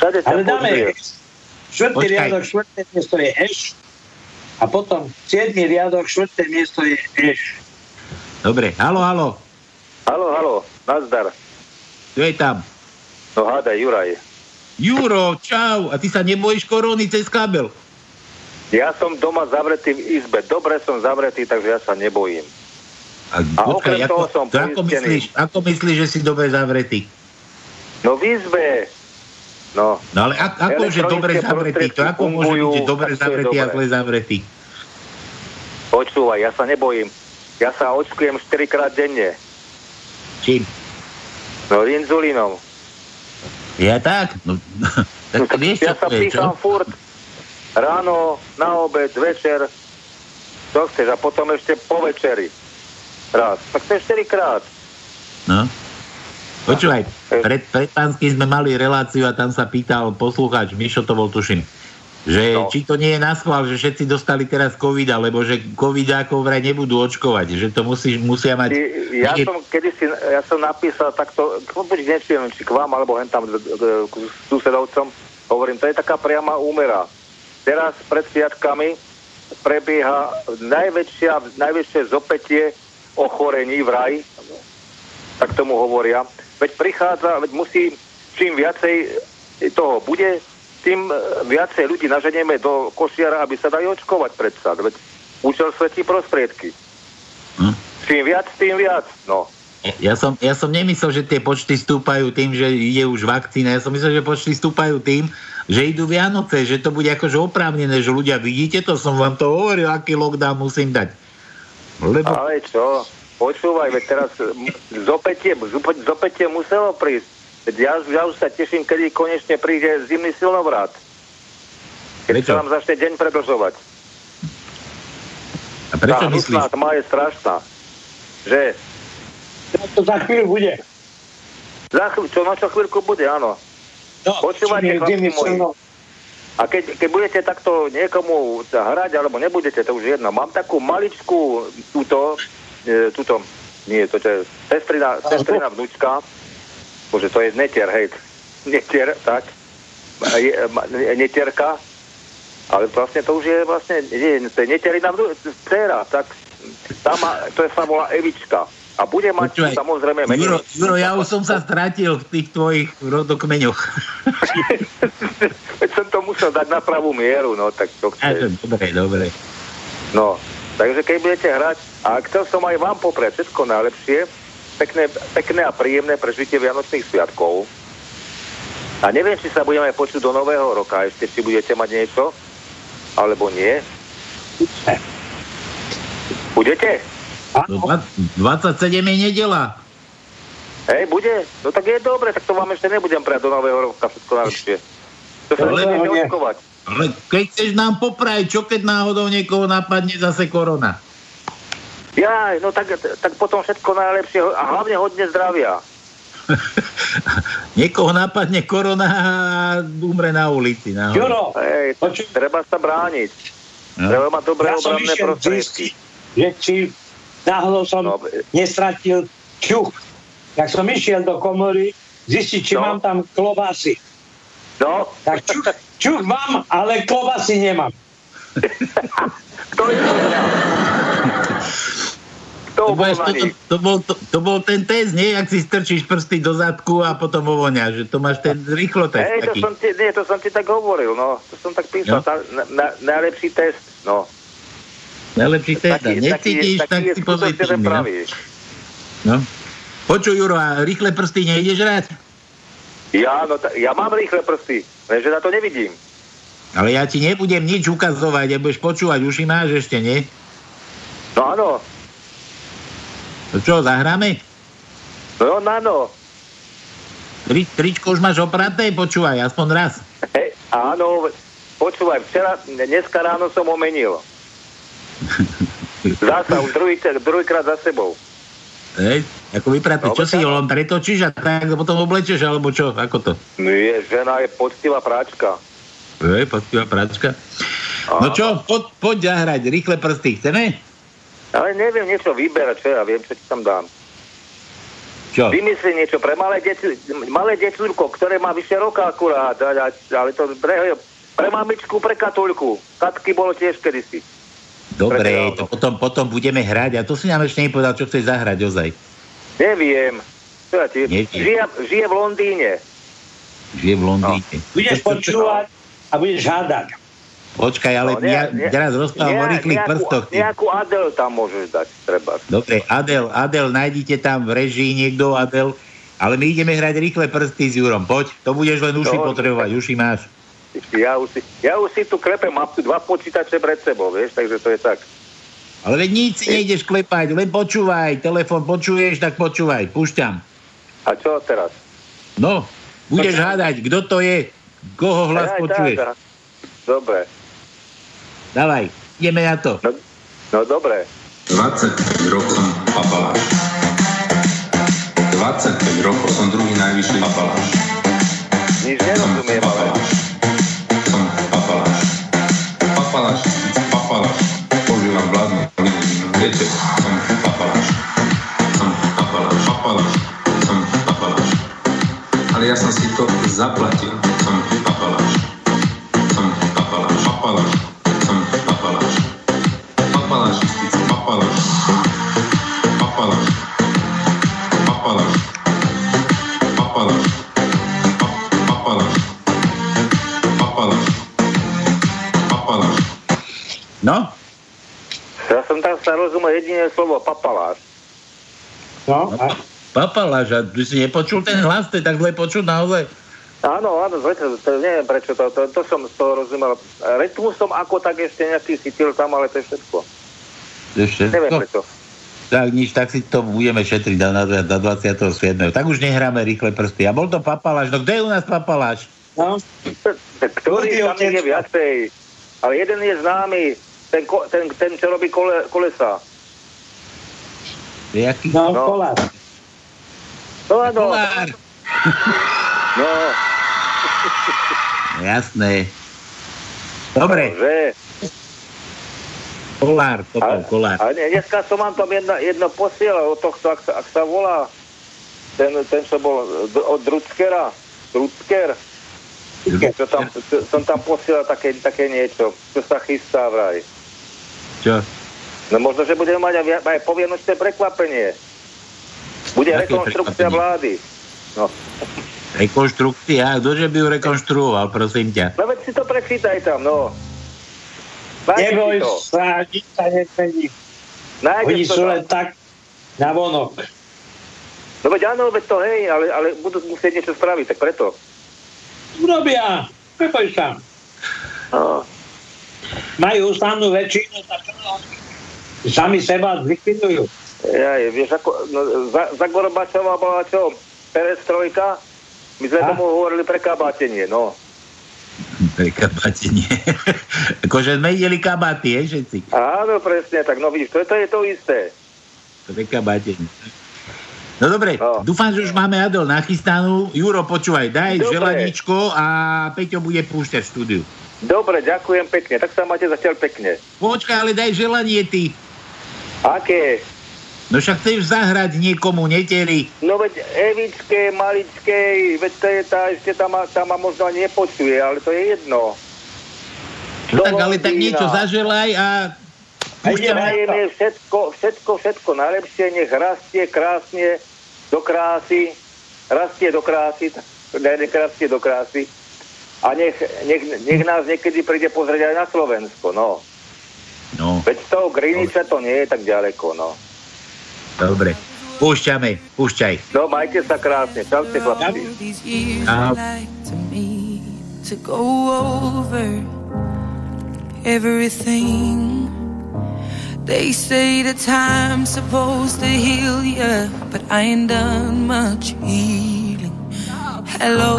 S7: Ale dáme
S11: pozrie.
S7: štvrtý riadok, štvrté miesto je eš. A potom siedmy riadok, štvrté miesto je eš.
S6: Dobre, halo, halo.
S11: Halo, halo, nazdar.
S6: Kto je tam?
S11: No hádaj, Juraj.
S6: Juro, čau. A ty sa nebojíš korony cez kábel?
S11: Ja som doma zavretý v izbe. Dobre som zavretý, takže ja sa nebojím.
S6: A,
S11: A okrem
S6: ako,
S11: toho som
S6: to ako, myslíš, ako myslíš, že si dobre zavretý?
S11: No v izbe. No,
S6: No ale ak, ako, že dobre zavretý? To ako môže byť, dobre
S11: je
S6: zavretý a zle zavretý?
S11: počúvaj, ja sa nebojím. Ja sa očkujem 4 krát denne.
S6: Čím?
S11: No, inzulínom.
S6: Ja tak? No, tak vieš, čo
S11: ja sa
S6: je, čo?
S11: pícham furt. Ráno, na obed, večer. To chceš. A potom ešte po večeri. Raz. Tak to je 4 krát.
S6: No. Počúvaj, pred, pred sme mali reláciu a tam sa pýtal poslucháč, Mišo to bol tuším, že
S11: No.
S6: či to nie je na schvál, že všetci dostali teraz covid, alebo že covid ako vraj nebudú očkovať, že to musí, musia mať...
S11: Ja
S6: Nie-
S11: som kedysi, ja som napísal takto, buď neviem, či k vám, alebo hen tam k- k- k susedovcom, hovorím, to je taká priama úmera. Teraz pred sviatkami prebieha najväčšia, najväčšie zopetie ochorení v raj, tak tomu hovoria. Veď prichádza, veď musí, čím viacej toho bude, tým e, viacej ľudí naženieme do košiara, aby sa dali očkovať predsa. Veď účel svetí prostriedky.
S6: Hm?
S11: Čím viac, tým viac. No.
S6: Ja som, ja som nemyslel, že tie počty stúpajú tým, že ide už vakcína. Ja som myslel, že počty stúpajú tým, že idú Vianoce, že to bude akože oprávnené, že ľudia, vidíte to, som vám to hovoril, aký lockdown musím dať. Lebo
S11: Ale čo? Počúvaj, veď teraz zope- zopetie muselo prísť. Veď ja, ja už sa teším, kedy konečne príde zimný silnovrát. Keď
S6: Prečo?
S11: sa nám začne deň predlžovať.
S6: a prečo
S11: Tá
S6: myslíš?
S11: hnusná tma je strašná. Že
S7: To za chvíľu bude.
S11: za chvíľu, čo na čo chvíľku bude, áno.
S7: No,
S11: Počúvajte, chlapci moji. A keď, keď budete takto niekomu hrať, alebo nebudete, to už je jedno. Mám takú maličkú túto, e, túto, nie, to je sestrina, sestrina vnúčka, bože, to je netier, hej, netier, tak, je, netierka, ale vlastne to už je vlastne, nie, to je netierina dcera, tak, tá má, to je sa volá Evička. A bude mať
S6: Počúvaj,
S11: samozrejme
S6: Juro. Juro, ja už som sa stratil v tých tvojich rodokmeňoch.
S11: Veď som to musel dať na pravú mieru, no, tak to
S6: Ja,
S11: chceš.
S6: dobre, dobre.
S11: No, takže keď budete hrať, a chcel som aj vám poprieť všetko najlepšie, pekné, pekné a príjemné prežitie Vianočných sviatkov. A neviem, či sa budeme počuť do nového roka, ešte či budete mať niečo, alebo nie. Budete?
S6: No, dva- 27 je nedela.
S11: Hej, bude? No tak je dobre, tak to vám ešte nebudem prať do nového roka všetko najlepšie. To sa
S7: nie.
S11: očkovať.
S6: Ale keď chceš nám popraviť, čo keď náhodou niekoho napadne zase korona?
S11: Ja, no tak, tak potom všetko najlepšie a hlavne hodne zdravia.
S6: Niekoho napadne korona a umre na ulici.
S11: Hej,
S7: Počuj.
S11: treba sa brániť.
S6: No.
S11: Treba mať dobré
S7: ja
S11: obranné prostriedky.
S7: že či náhodou som
S11: No,
S7: nestratil čuch. Tak som išiel do komory zistiť, či
S11: No.
S7: mám tam klobásy.
S11: No,
S7: Tak čuch, čuch mám, ale klobásy nemám.
S11: kto je to
S6: To,
S11: bol
S6: to, to, to, bol, to, to bol ten test, nie? Ak si strčíš prsty do zadku a potom ovoňaš, že to máš ten rýchlo test
S11: Hej, to
S6: taký.
S11: som, ti, nie, to som ti tak hovoril, no. To som tak písal,
S6: No.
S11: tá, na, na, najlepší test, no.
S6: Najlepší test. a Necítiš, tak
S11: je
S6: si pozitívny. No? No. Počuj, Juro, a rýchle prsty nejdeš hrať?
S11: Ja, no, ta, ja mám rýchle prsty, lenže na to nevidím.
S6: Ale ja ti nebudem nič ukazovať, ja budeš počúvať, uši máš ešte, nie?
S11: No áno,
S6: To čo, zahráme?
S11: no áno.
S6: Tri, tričko už máš opraté, počúvaj, aspoň raz.
S11: Hej, áno, počúvaj, včera, dneska ráno som omenil. Zasa, už druhý, druhýkrát za sebou.
S6: Hej, ako vypratý, čo si len pretočíš a tak potom oblečeš, alebo čo, ako to?
S11: Nie, žena je poctivá práčka.
S6: Hej, poctivá práčka. No čo, poď, poď zahrať, rýchle prsty, chceme?
S11: Ale neviem niečo vyberať, čo ja viem, čo ti tam dám.
S6: Čo?
S11: Vymyslí niečo pre malé, deti, malé decurko, ktoré má vyše roka akurát, ale to pre, pre mamičku, pre katulku. Katky bolo tiež kedysi.
S6: Dobre, to potom, potom budeme hrať a to si nám ešte nepovedal, čo chceš zahrať ozaj.
S11: Neviem. Ja ti... Žije, žije v Londýne.
S6: Žije v Londýne. No.
S7: Budeš počúvať a budeš hádať.
S6: Počkaj, ale no, ne, ja, ne, teraz rozprávam o rýchlych prstoch.
S11: Nejakú Adel tam môžeš dať, treba.
S6: Dobre, Adel, Adel, nájdite tam v režii niekto, Adel, ale my ideme hrať rýchle prsty s Jurom, poď, to budeš len uši potrebovať, uši máš.
S11: Ja už, si, ja už si tu klepem, mám tu dva počítače pred sebou, vieš, takže to je tak.
S6: Ale veď nic si nejdeš klepať, len počúvaj, telefon počuješ, tak počúvaj, púšťam.
S11: A čo teraz?
S6: No, budeš hádať, kto to je, koho hlas aj, počuješ. Tak,
S11: Dobre.
S6: Dávaj, ideme na to.
S11: No, no dobre.
S12: 25 rokov som papaláš. 25 rokov som druhý najvyšší papaláš.
S11: Nič nerozumiem, ale...
S12: Viete, som papaláš. Som papaláš, papaláš. Som papaláš. Ale ja som si to zaplatil. Som papaláš. Som papaláš, papaláš.
S6: No?
S11: Ja som tam sa rozumel jediné slovo, papaláš.
S7: No, a...
S6: Papaláš, a ty si nepočul ten hlas, to je tak zle počuť naozaj?
S11: Áno, áno, zle, to, to, neviem prečo, to, to, to som z toho rozumel. Rytmus som ako tak ešte nejaký chytil tam, ale to je všetko.
S6: To je všetko?
S11: Neviem prečo.
S6: Tak nič, tak si to budeme šetriť na, na, na 27. Tak už nehráme rýchle prsty. A bol to papaláš, no kde je u nás papaláš?
S11: No. Ktorý tam je viacej. Ale jeden je známy, ten, ten, ten čo robí kole, kolesa.
S6: Jaký?
S7: No, no. kolár.
S11: No, no.
S6: Kolár.
S11: No.
S6: Jasné. Dobre.
S11: No, že?
S6: Kolár, toto, kolár.
S11: A dneska som vám tam jedno, jedno posielal od tohto, ak sa, ak sa volá ten, ten, čo bol od Druckera. Drucker. Čo tam, čo, som tam posielal také, také niečo, čo sa chystá vraj.
S6: Čo?
S11: No možno, že budeme mať aj, aj povianočné prekvapenie. Bude Aké rekonštrukcia vlády. No.
S6: Rekonštrukcia? Ktože by ju rekonštruoval, prosím ťa?
S11: No veď si to prečítaj tam, no.
S7: Neboj sa, nič sa nezmení. Oni sú len tak na vonok.
S11: No veď áno, veď to hej, ale, ale budú musieť niečo spraviť, tak preto.
S7: Urobia, neboj sa.
S11: No
S7: majú ústavnú väčšinu, tak sami seba zlikvidujú.
S11: Ja, je, vieš, ako, no, za, za Gorbačova bola čo? Perestrojka? My sme A? tomu hovorili prekabátenie, no.
S6: Prekabátenie. akože sme ideli kabáty, je, všetci.
S11: Áno, presne, tak no vidíš, to, to je to isté.
S6: Prekabátenie. No dobre, no. dúfam, že už máme Adel nachystanú. Juro, počúvaj, daj dobre. želaničko a Peťo bude púšťať štúdiu.
S11: Dobre, ďakujem pekne. Tak sa máte zatiaľ pekne.
S6: Počkaj, ale daj želanie ty.
S11: Aké?
S6: No však chceš zahrať niekomu, neteri.
S11: No veď Evičke, Maličkej, veď to je tá, ešte tam ma, tam ma možno ani nepočuje, ale to je jedno.
S6: No tak ale tak niečo zaželaj a...
S11: Púšťame všetko, všetko, všetko najlepšie, nech rastie krásne do krásy, rastie do krásy, ne, nech rastie do krásy a nech, nech, nech nás niekedy príde pozrieť aj na Slovensko, no.
S6: No.
S11: Veď z toho Griniča to nie je tak ďaleko, no.
S6: Dobre. Púšťame, púšťaj.
S11: No, majte sa krásne. Čaute, chlapci. To go over everything They say the time's supposed to heal you But I ain't done much healing Hello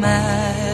S13: my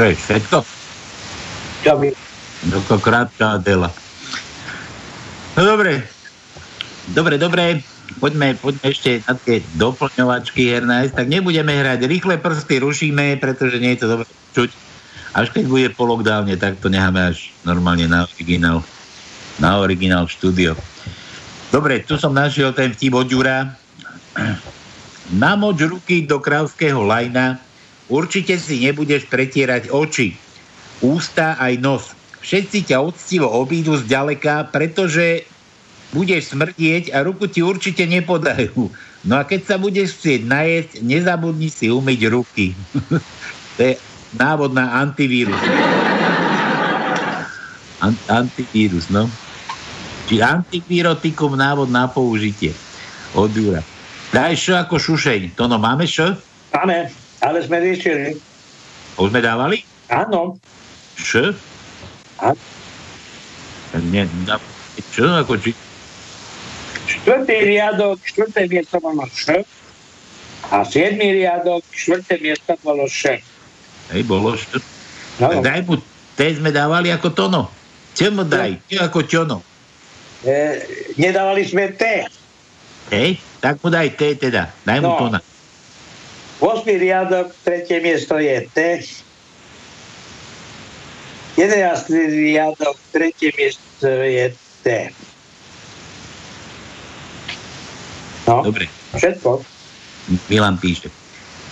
S6: Čo je všetko?
S7: Čo by?
S6: To krátka Adela. No dobre. Dobre, dobre. Poďme, poďme ešte na tie doplňovačky Hernajs. Tak nebudeme hrať rýchle prsty, rušíme, pretože nie je to dobre čuť. Až keď bude po lockdowne, tak to necháme až normálne na originál. Na originál štúdio. Dobre, tu som našiel ten vtip od Ďura. Namoč ruky do kráľského lajna, Určite si nebudeš pretierať oči, ústa aj nos. Všetci ťa octivo obídu zďaleka, pretože budeš smrdieť a ruku ti určite nepodajú. No a keď sa budeš chcieť najesť, nezabudni si umyť ruky. to je návod na antivírus. Ant- antivírus, no. Či antivirotikum návod na použitie. Od Jura. Daj čo ako šušeň. To no máme čo?
S7: Máme. Ale sme riešili.
S6: Už sme dávali?
S7: Áno.
S6: Š?
S7: A?
S6: Nie, na, čo? Ako či?
S7: Štvrtý riadok, štvrté miesto bolo Š. A siedmý riadok, štvrté miesto bolo Š.
S6: Hej, bolo Š. No. Daj mu, te sme dávali ako tono. Čo mu daj? Čo ako čono?
S7: E, nedávali sme T.
S6: Hej, tak mu daj T teda. Daj mu no. tona.
S7: 8. riadok, tretie miesto je T. 11. riadok, tretie miesto je T. No,
S6: Dobre.
S7: Všetko.
S6: Milan píše.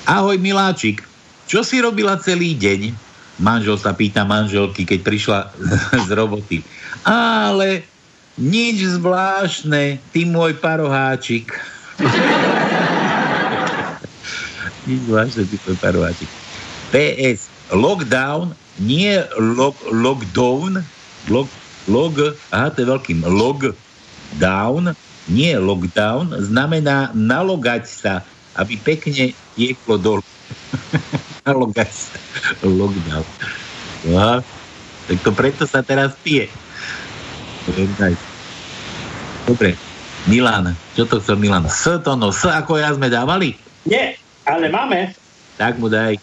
S6: Ahoj Miláčik, čo si robila celý deň? Manžel sa pýta manželky, keď prišla z roboty. Ale nič zvláštne, ty môj paroháčik. nič zvláštne, ty parováčik. PS, lockdown, nie log, lockdown, log, log, aha, to je veľkým, lockdown, nie lockdown, znamená nalogať sa, aby pekne tieklo dolu. nalogať sa, lockdown. Aha, tak to preto sa teraz pije. Dobre, Milan, čo to chcel Milan? S to no, S ako ja sme dávali?
S7: Nie, ale máme.
S6: Tak mu daj.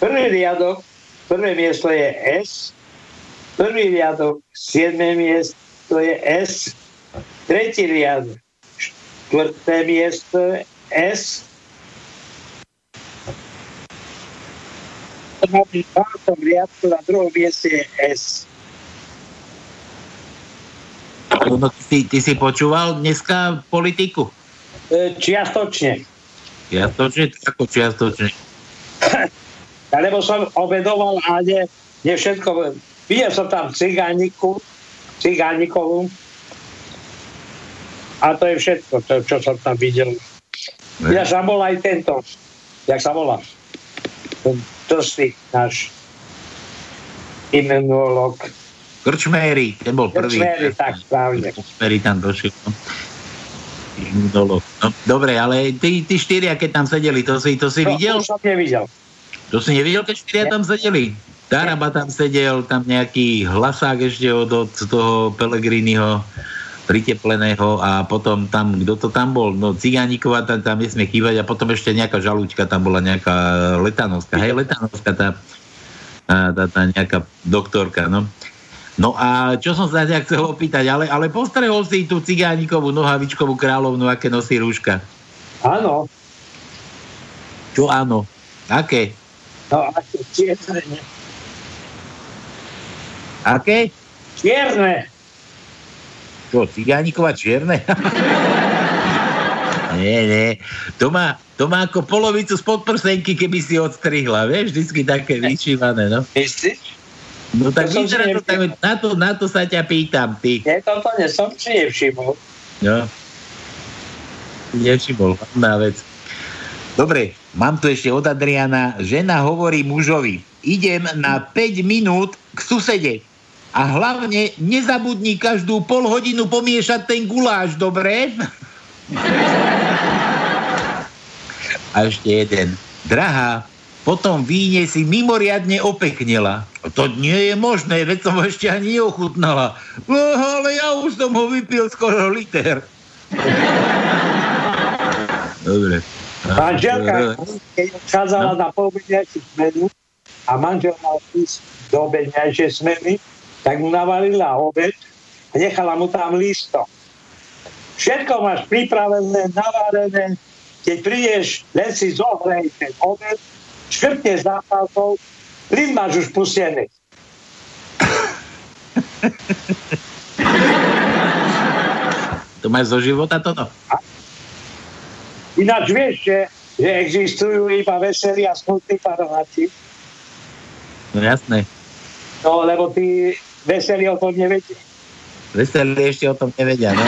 S7: Prvý riadok, prvé miesto je S. Prvý riadok, siedme miesto je S. Tretí riadok, štvrté miesto je S. Na tom riadku na druhom mieste je S.
S6: No, ty, ty si počúval dneska politiku?
S7: E, čiastočne.
S6: Čiastočne? Ako čiastočne?
S7: Lebo som obedoval a nie, nie všetko. Videl som tam cigániku, cigánikovú. A to je všetko, to, čo som tam videl. Ja sa bol aj tento, jak sa volá, to si náš imunolog.
S6: Krčméry, ten bol prvý.
S7: Krčméry, tak správne.
S6: Krčméry tam došiel. Imunolog. No, dobre, ale tí, tí štyria, keď tam sedeli, to si, to si
S7: no,
S6: videl?
S7: To som nevidel.
S6: To si nevidel, keď štyria tam sedeli? Taraba tam sedel, tam nejaký hlasák ešte od, od toho Pelegriniho pritepleného a potom tam, kto to tam bol, no Cigániková tam, tam nesmie chýbať a potom ešte nejaká žalúčka, tam bola nejaká letanovská, hej, letanovská tá, tá, tá, tá nejaká doktorka, no. No a čo som sa ťa chcel opýtať, ale, ale postrehol si tú cigánikovú nohavičkovú kráľovnu, aké nosí rúška?
S7: Áno.
S6: Čo áno? Aké?
S7: No, aké čierne.
S6: Aké?
S7: Čierne.
S6: Čo, Cigánikova čierne? nie, nie. To má, to má ako polovicu spod prsenky, keby si odstrihla, vieš, vždycky také vyšívané, no.
S7: Myslíš?
S6: No tak to vyzerá to tak, na to, na to sa ťa pýtam, ty.
S7: Nie, toto nie som si nevšimol.
S6: No. Nevšimol, hlavná vec. Dobre, mám tu ešte od Adriana. Žena hovorí mužovi, idem na 5 minút k susede. A hlavne nezabudni každú pol hodinu pomiešať ten guláš, dobre? A ešte jeden. Drahá, potom víne si mimoriadne opeknela. To nie je možné, veď som ešte ani neochutnala. No, ale ja už som ho vypil skoro liter. Dobre.
S7: Manželka, keď odchádzala no. na poobedňajšiu smenu a manžel mal ísť do obedňajšej smeny, tak mu navalila obed a nechala mu tam listo. Všetko máš pripravené, navarené, keď prídeš, len si zohrej ten obed, škrtne zápalkou, plyn máš už pustený.
S6: To máš zo života toto?
S7: Ináč vieš, že, že existujú iba veselí a smutní parováci.
S6: No jasné.
S7: No, lebo tí veselí o tom nevedia.
S6: Veselí ešte o tom nevedia, no.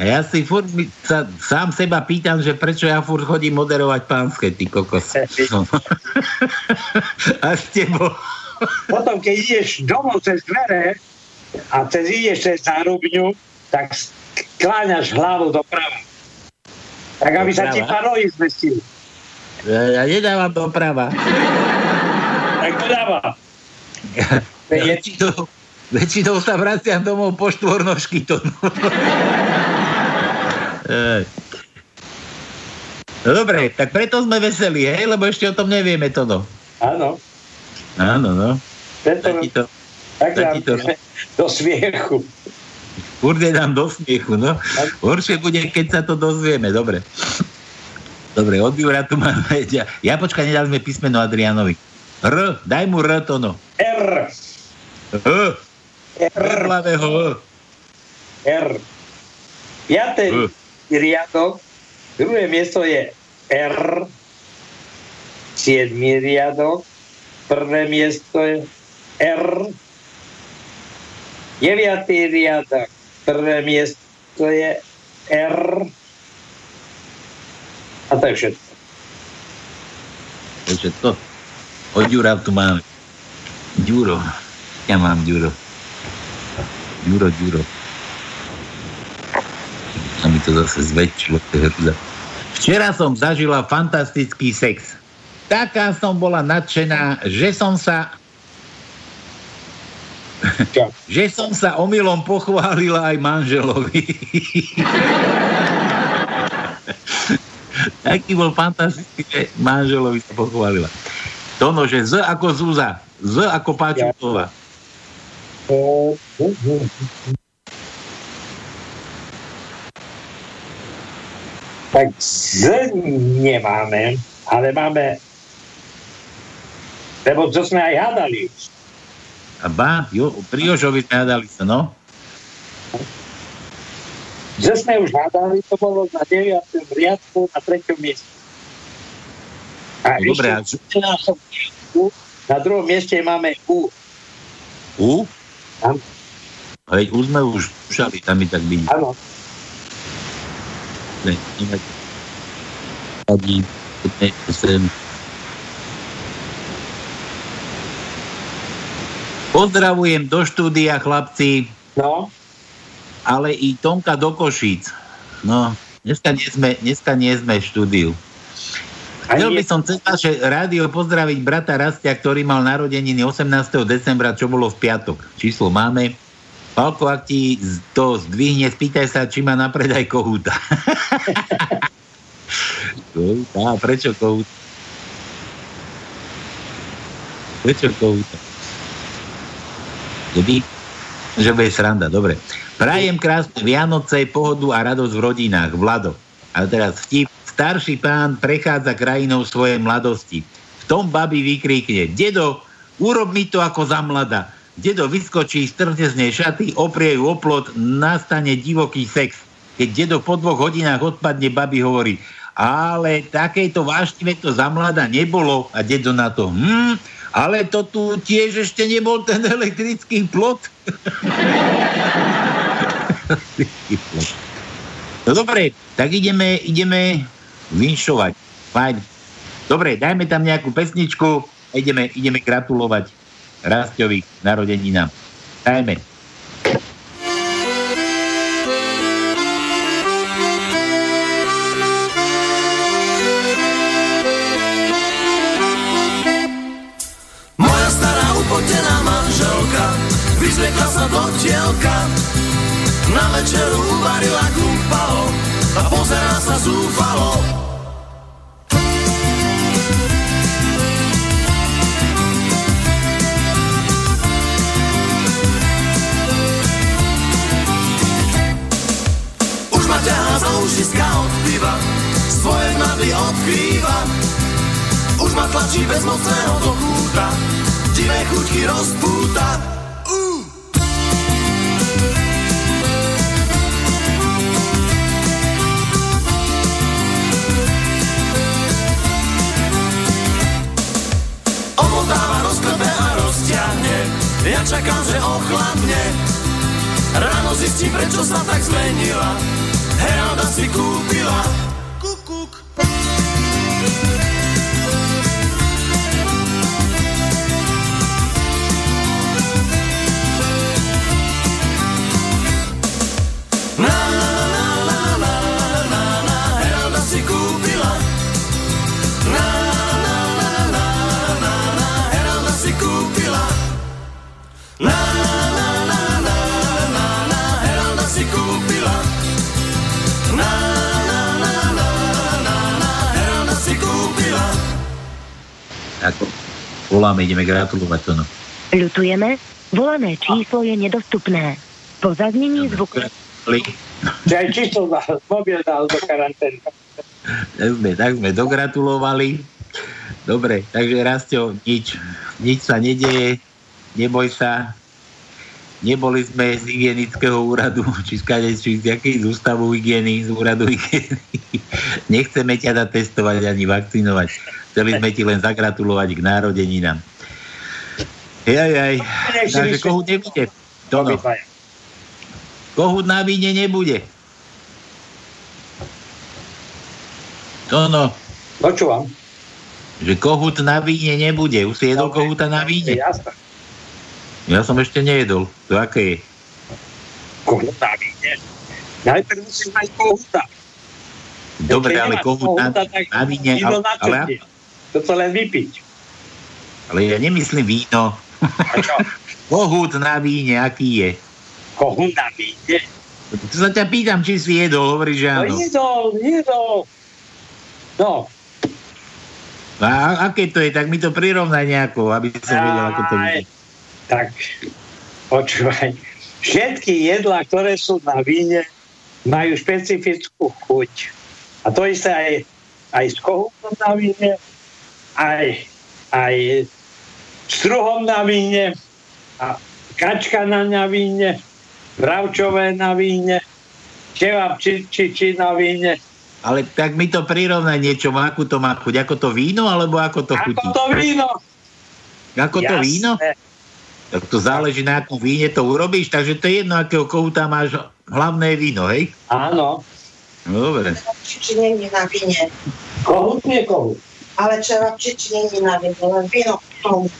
S6: A ja si furt sa, sám seba pýtam, že prečo ja furt chodím moderovať pánske, ty kokos. a s tebou.
S7: Potom, keď ideš domov cez dvere a cez ideš cez zárubňu, tak kláňaš hlavu doprava. Tak aby doprava. sa ti parohy zmestili.
S6: Ja nedávam doprava.
S7: Tak to dáva.
S6: väčšinou, väčšinou sa vraciam domov po štvornožky to. No dobre, tak preto sme veselí, hej? Lebo ešte o tom nevieme to, no.
S7: Áno.
S6: Áno, no.
S7: Preto, tak to, tak tak to, do smiechu.
S6: Kurde nám do smiechu, no. Horšie bude, keď sa to dozvieme, dobre. Dobre, od Jura tu máme... Ja, počkaj, nedali sme písmeno Adrianovi. R, daj mu R to, no.
S7: R.
S6: H. R. R.
S7: R. Piatý riadok, druhé miesto je R, siedmý riadok, prvé miesto je R, deviatý riadok, prvé miesto je R, a to je všetko.
S6: To. Od Ďura tu máme. Ďuro. Ja mám Ďuro. Ďuro, Ďuro a mi to zase zväčšilo. Včera som zažila fantastický sex. Taká som bola nadšená, že som sa že som sa omylom pochválila aj manželovi. Taký bol fantastický, že manželovi sa pochválila. Tono, že Z ako Zúza, Z ako Páčuková.
S7: Tak z nemáme, ale máme, lebo to sme aj hádali.
S6: A ba, jo, pri Jožovi sme hádali sa, no?
S7: Že sme už hádali, to bolo na 9. riadku na 3. mieste. A no, dobré, a... na druhom mieste máme U.
S6: U? Tam. Ale U sme už skúšali, tam mi tak vidí.
S7: Áno.
S6: Pozdravujem do štúdia, chlapci.
S7: No.
S6: Ale i Tomka do Košíc. No, dneska nie sme, dneska nie sme v štúdiu. Chcel by som cez naše rádio pozdraviť brata Rastia, ktorý mal narodeniny 18. decembra, čo bolo v piatok. Číslo máme. Palko, ak ti to zdvihne, spýtaj sa, či má na predaj kohúta. kohúta? Prečo kohúta? Prečo kohúta? Kedy? Že bude sranda, dobre. Prajem krásne Vianoce, pohodu a radosť v rodinách. Vlado. A teraz vtip starší pán prechádza krajinou svojej mladosti. V tom babi vykríkne, dedo, urob mi to ako za mlada. Dedo vyskočí, strhne z nej šaty, oprie ju oplot, nastane divoký sex. Keď dedo po dvoch hodinách odpadne, babi hovorí, ale takéto vášnivé to za mlada nebolo. A dedo na to, hm, ale to tu tiež ešte nebol ten elektrický plot. no dobre, tak ideme, ideme vinšovať. Fajn. Dobre, dajme tam nejakú pesničku a ideme, ideme gratulovať Rastovi narodeninám.
S14: Stará upotená manželka vyzliekla sa do tielka. Na večeru uvarila kumpalo a pozerá sa zúfalo ušiska od piva, svoje mnady odkrýva. Už ma tlačí bezmocného do kúta, divé chuťky rozpúta. Uh! Omotáva, rozklepe a rozťahne, ja čakám, že ochladne. Ráno zistím, prečo sa tak zmenila Heralda si kúpila
S6: ako voláme, ideme gratulovať to. No.
S15: Ľutujeme, volané číslo je nedostupné. Po zaznení zvuku...
S7: Že aj číslo mobil dal do karantény.
S6: Tak sme, tak sme dogratulovali. Dobre, takže Rastio, nič, nič sa nedeje, neboj sa. Neboli sme z hygienického úradu, či z, kade, či z jakej z ústavu hygieny, z úradu hygieny. Nechceme ťa testovať ani vakcinovať Chceli sme ti len zagratulovať k národeninám. Jaj, jaj. Takže kohút nebude. Tono. Kohút na víne nebude. Tono.
S7: Počúvam.
S6: Že kohút na víne nebude. Už si jedol no, kohúta na víne?
S7: Jasne.
S6: Ja som ešte nejedol. To aké je?
S7: Kohút na víne. Najprv musím mať kohúta.
S6: Dobre, ale kohút na, na víne... Ale, ale,
S7: toto len vypiť.
S6: Ale ja nemyslím víno. A čo? Kohút na víne, aký je?
S7: Kohút na víne?
S6: To sa ťa pýtam, či si jedol, hovorí, že áno.
S7: No jedol, jedol. No.
S6: A aké to je? Tak mi to prirovnaj nejako, aby som Aj, vedel, ako to je.
S7: Tak, počúvaj. Všetky jedlá, ktoré sú na víne, majú špecifickú chuť. A to isté aj, aj s kohútom na víne, aj, aj struhom na víne, a kačka na, na víne, bravčové na víne, čevap či, či, či na víne.
S6: Ale tak mi to prirovnaj niečo, akú to má chuť, ako to víno, alebo ako to chutí?
S7: Ako to víno.
S6: Ako Jasné. to víno? Tak to záleží na akom víne to urobíš, takže to je jedno, akého kohúta máš hlavné víno, hej?
S7: Áno.
S6: No, dobre.
S16: Či nie na víne.
S7: Kohút nie kohút
S16: ale není na víno, len víno k tomu.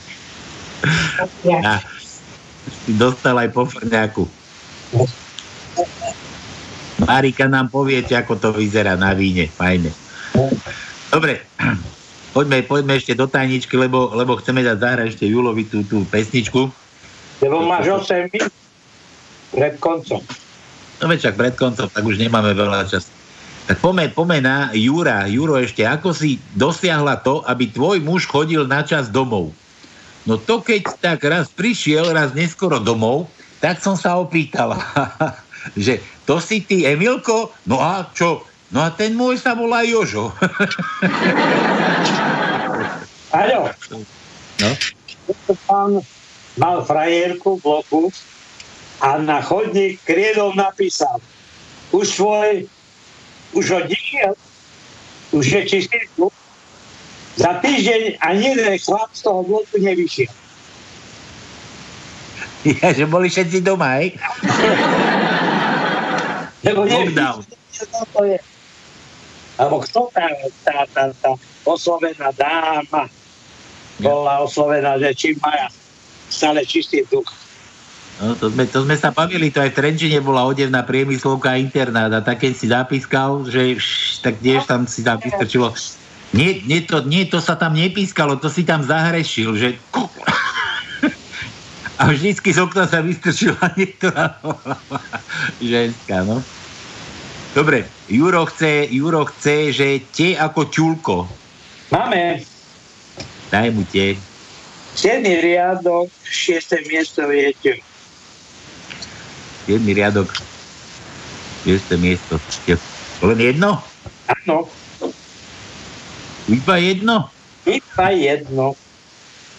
S16: Ja.
S6: Dostal aj po frňaku. Marika nám povie, ako to vyzerá na víne. Fajne. Dobre, Poďme, poďme ešte do tajničky, lebo, lebo chceme dať zahrať ešte Julovi tú, tú pesničku.
S7: Lebo máš 8 minút pred koncom.
S6: No veď však pred koncom, tak už nemáme veľa času. Tak poďme, poďme na Jura. Juro, ešte ako si dosiahla to, aby tvoj muž chodil na čas domov? No to keď tak raz prišiel, raz neskoro domov, tak som sa opýtala, že to si ty, Emilko? No a čo? No a ten môj sa volá Jožo.
S7: Aďo,
S6: No,
S7: pán mal frajerku v bloku a na chodník kriedom napísal už svoj, už ho dišiel, už je čistý klub. Za týždeň ani jeden chlap z toho bloku nevyšiel.
S6: ja, že boli všetci doma, hej?
S7: Lebo
S6: Lockdown.
S7: to je. Alebo kto tá, tá, tá, tá oslovená dáma bola oslovená, že čím maja stále čistý duch.
S6: No, to, sme, to sme sa bavili, to aj v Trenčine bola odevná priemyslovka internát a tak keď si zapískal, že šš, tak tiež tam si tam vystrčilo. Nie, nie, to, nie, to sa tam nepískalo, to si tam zahrešil, že a vždycky z okna sa vystrčila niektorá ženská, no. Dobre, Juro chce, Juro chce, že tie ako ťulko.
S7: Máme.
S6: Daj mu tie.
S7: 7. riadok, 6. miesto je.
S6: 7. riadok, 6. miesto. Len jedno?
S7: Áno.
S6: Iba jedno?
S7: Iba jedno.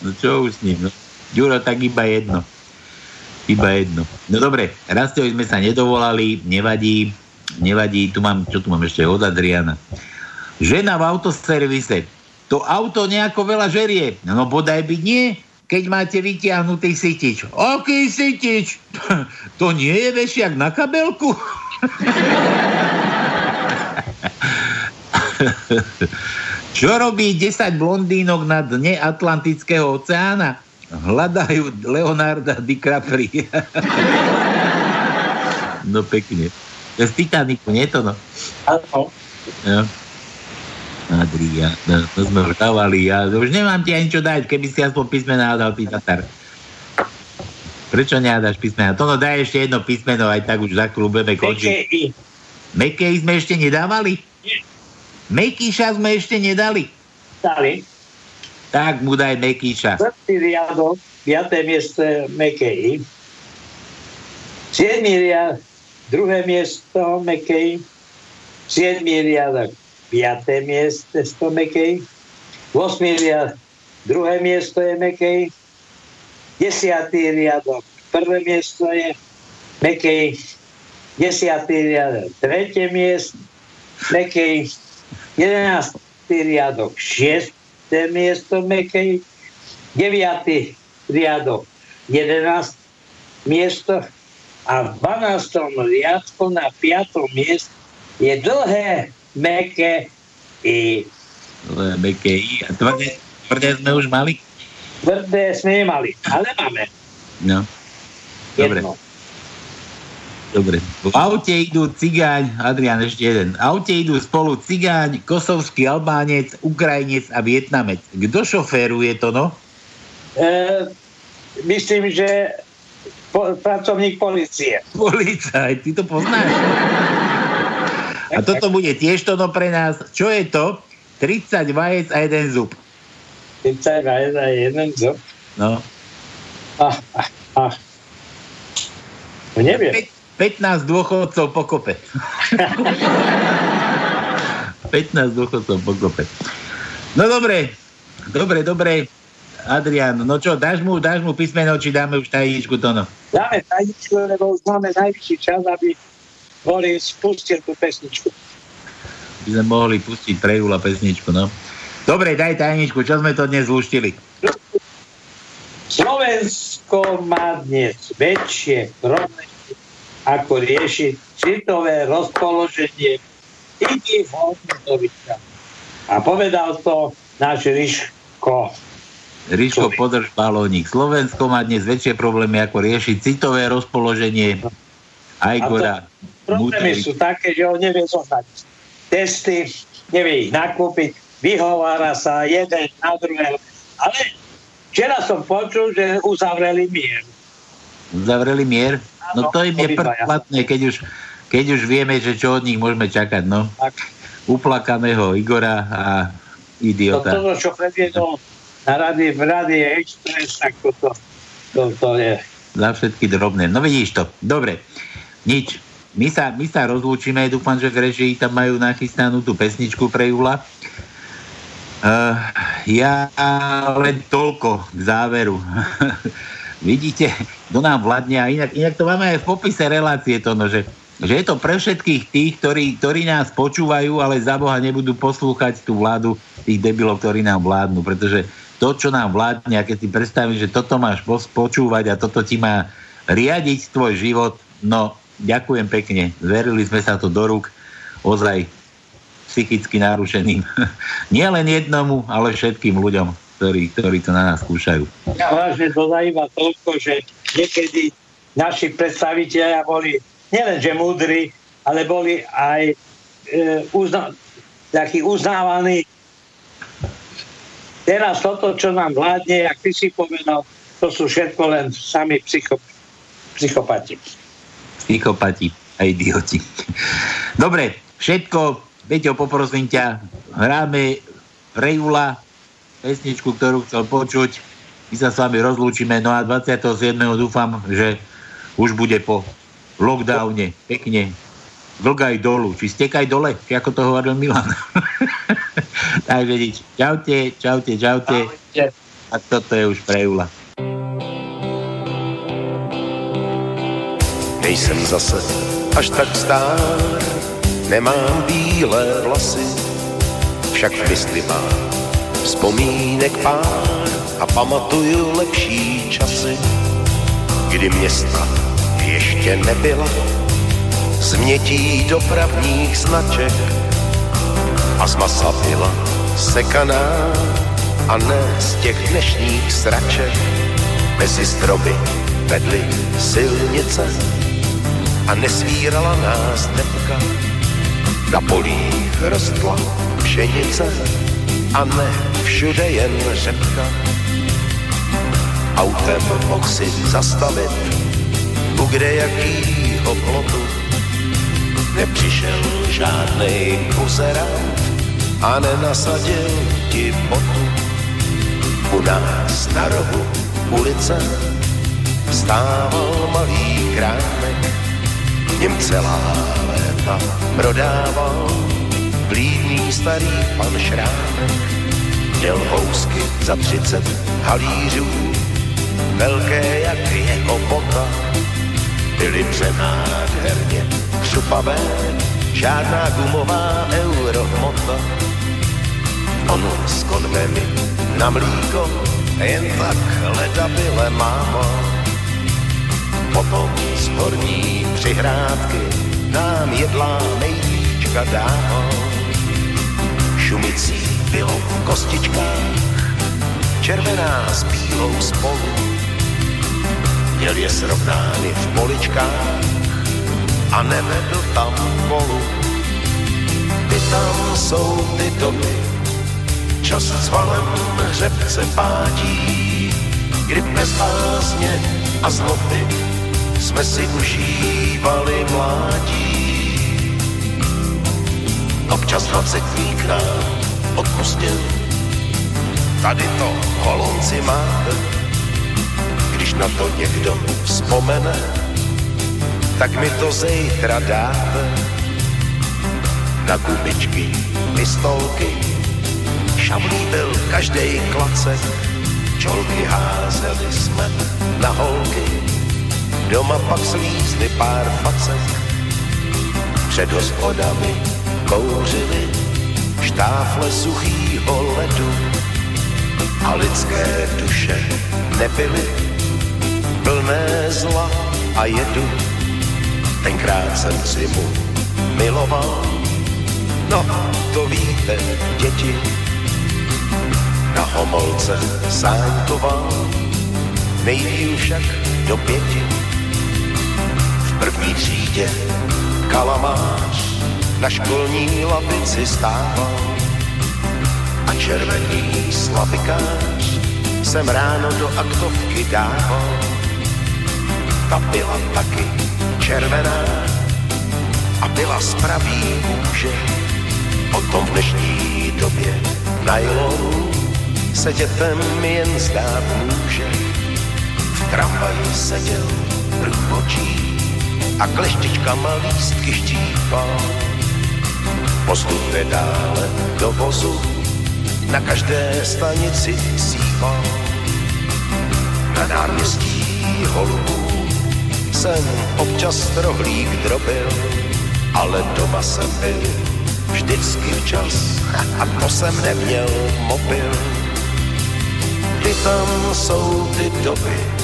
S6: No čo už s ním? No? Ďuro, tak iba jedno. Iba jedno. No dobre, raz sme sa nedovolali, nevadí, nevadí, tu mám, čo tu mám ešte od Adriana. Žena v autoservise. To auto nejako veľa žerie. No bodaj by nie keď máte vytiahnutý sytič. Aký sytič? To nie je vešiak na kabelku? Čo robí 10 blondínok na dne Atlantického oceána? Hľadajú Leonarda DiCaprio. no pekne. Z Titaniku, nie to no?
S7: Áno.
S6: No. Adria, no, to sme už dávali. Ja už nemám ti ani čo dať, keby si aspoň písmená dal ty Tatar. Prečo nedáš písmena? To no daj ešte jedno písmeno, aj tak už za chvíľu budeme končiť.
S7: PKI.
S6: Mekej sme ešte nedávali? Mekíša sme ešte nedali.
S7: Dali.
S6: Tak mu daj Mekíša.
S7: 4 riadok, 5. miesto Mekej. 7 riadok, druhé miesto Mekej. 7 riadok, 5. miesto Mekej. 8 riadok, druhé miesto je Mekej. 10. riadok, prvé miesto je Mekej. 10. riadok, tretie miesto Mekej. 11. riadok, 6. miesto Mekej. 9. riadok, 11. miesto a v 12. riadku na 5. mieste je dlhé, meké i
S6: Meké I. A tvrdé, tvrdé sme už mali?
S7: tvrdé sme nemali, ale máme
S6: No. Dobre.
S7: jedno.
S6: Dobre. V aute idú cigáň, Adrian ešte jeden. V aute idú spolu cigáň, kosovský Albánec, Ukrajinec a Vietnamec. Kto šoféruje to, no?
S7: E, myslím, že po, pracovník policie.
S6: Policaj, ty to poznáš. A toto bude tiež to pre nás. Čo je to? 30 vajec a jeden zub.
S7: 30 a jeden, zob.
S6: No.
S7: Ah, ah, ah. No neviem.
S6: Pe- 15 dôchodcov po kope. 15 dôchodcov po kope. No dobre, dobre, dobre. Adrian, no čo, dáš mu, dáš mu písmeno, či dáme už tajničku to no?
S7: Dáme tajničku, lebo už máme najvyšší čas, aby Boris spustil tú pesničku.
S6: By sme mohli pustiť pre Jula pesničku, no. Dobre, daj tajničku, čo sme to dnes zluštili?
S7: Slovensko má dnes väčšie problémy, ako riešiť citové rozpoloženie iných hodnotoviča. A povedal to náš Ryško.
S6: Ríško, podrž balónik. Slovensko má dnes väčšie problémy, ako riešiť citové rozpoloženie. Aj
S7: A to-
S6: Gora.
S7: Problémy sú také, že on nevie zohnať testy, nevie ich nakúpiť, vyhovára sa jeden na druhého. Ale včera som počul, že uzavreli mier.
S6: Uzavreli mier? No to im je prvplatné, keď už, keď už vieme, že čo od nich môžeme čakať, no.
S7: Tak.
S6: Uplakaného Igora a idiota.
S7: Toto, čo predviedol na rady, v rady Express, tak toto, toto je.
S6: Za všetky drobné. No vidíš to. Dobre. Nič. My sa, my sa rozlúčime. Dúfam, že v režii tam majú nachystanú tú pesničku pre Jula. Uh, ja len toľko k záveru. Vidíte, kto nám vládne a inak, inak to máme aj v popise relácie to, no, že, že je to pre všetkých tých, ktorí, ktorí nás počúvajú, ale za Boha nebudú poslúchať tú vládu tých debilov, ktorí nám vládnu, pretože to, čo nám vládne, a keď si predstavím, že toto máš počúvať a toto ti má riadiť tvoj život, no ďakujem pekne, zverili sme sa to do rúk, ozaj psychicky narušeným. Nie len jednomu, ale všetkým ľuďom, ktorí, ktorí to na nás skúšajú.
S7: Ja vážne dodajú iba toľko, že niekedy naši predstaviteľia boli nielenže múdri, ale boli aj e, uzna, takí uznávaní Teraz toto, čo nám vládne, jak ty si povedal, to sú všetko len sami psycho, psychopati.
S6: Psychopati a idioti. Dobre, všetko, Peťo, poprosím ťa, hráme pre Jula pesničku, ktorú chcel počuť. My sa s vami rozlúčime, no a 27. dúfam, že už bude po lockdowne pekne vlgaj dolu, či stekaj dole, či ako to hovoril Milan. Takže nič. Čaute, čaute, čaute. A toto je už pre Jula.
S17: Nejsem zase až tak stár, nemám bílé vlasy, však v mysli mám vzpomínek pár a pamatuju lepší časy, kdy města ještě nebyla změtí dopravních značek a z masa byla sekaná a ne z těch dnešních sraček. Mezi stromy vedly silnice a nesvírala nás depka. Na polích rostla pšenice a ne všude jen řepka. Autem mohl si zastavit u kde jakýho plotu nepřišel žádnej buzerant a nenasadil ti botu. U nás na rohu ulice stával malý krámek, něm celá léta prodával blídný starý pan Šrámek. Měl housky za třicet halířů, velké jak jeho bota, byly přenádherně křupavé, žádná gumová eurohmota. On s konvemi na mlíko, jen tak leda byle máma. Potom z horní přihrádky nám jedlá nejvíčka dával. Šumicí bylo v kostičkách, červená s bílou spolu. Měl je srovnány v poličkách a nevedl tam kolu. Ty tam jsou ty doby, čas s valem hřebce pátí, kdy bez a zloby jsme si užívali mládí. Občas dvacetník nám odpustil, tady to holonci máte, když na to někdo vzpomene, tak mi to zejtra dáte. Na gumičky, pistolky, šavlí byl každej klacek, čolky házeli jsme na holky, doma pak slízli pár facek. Před hospodami kouřili štáfle suchýho ledu a lidské duše nebyly plné zla a jedu tenkrát jsem si mu miloval. No, to víte, děti, na homolce sáňkoval, nejdíl však do pěti. První třídě kalamář na školní lavici stával. a červený slavikář jsem ráno do aktovky dával. Ta byla taky červená a byla z pravý kůže. O tom v dnešní době nylonu se dětem jen zdát může. V tramvaji seděl průvočí a kleštičkama lístky štípal. Postupuje dále do vozu, na každé stanici sípal. Na náměstí holubů jsem občas rohlík drobil, ale doma jsem byl vždycky včas a to jsem neměl mobil. Ty tam jsou ty doby,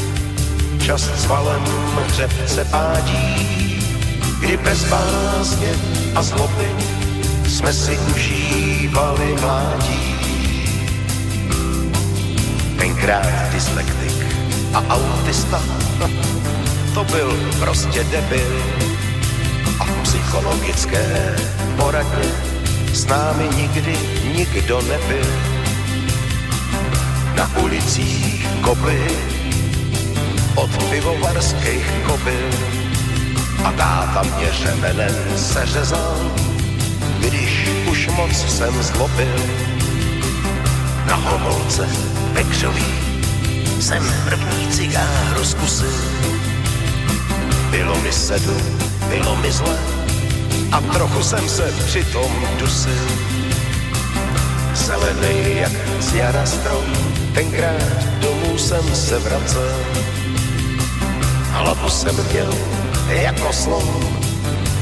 S17: čas s valem hřebce pádí, kdy bez bázně a zloby jsme si užívali mládí. Tenkrát dyslektik a autista, to byl prostě debil. A v psychologické poradně s námi nikdy nikdo nebyl. Na ulicích kopy od pivovarských kobyl a táta mě řemenem seřezal, když už moc jsem zlobil. Na homolce vekřový jsem první cigáro zkusil. Bylo mi sedm, bylo mi zle a trochu jsem se přitom dusil. Zelený jak z jara strom, tenkrát domů jsem se vracel. Hlavu jsem měl jako slon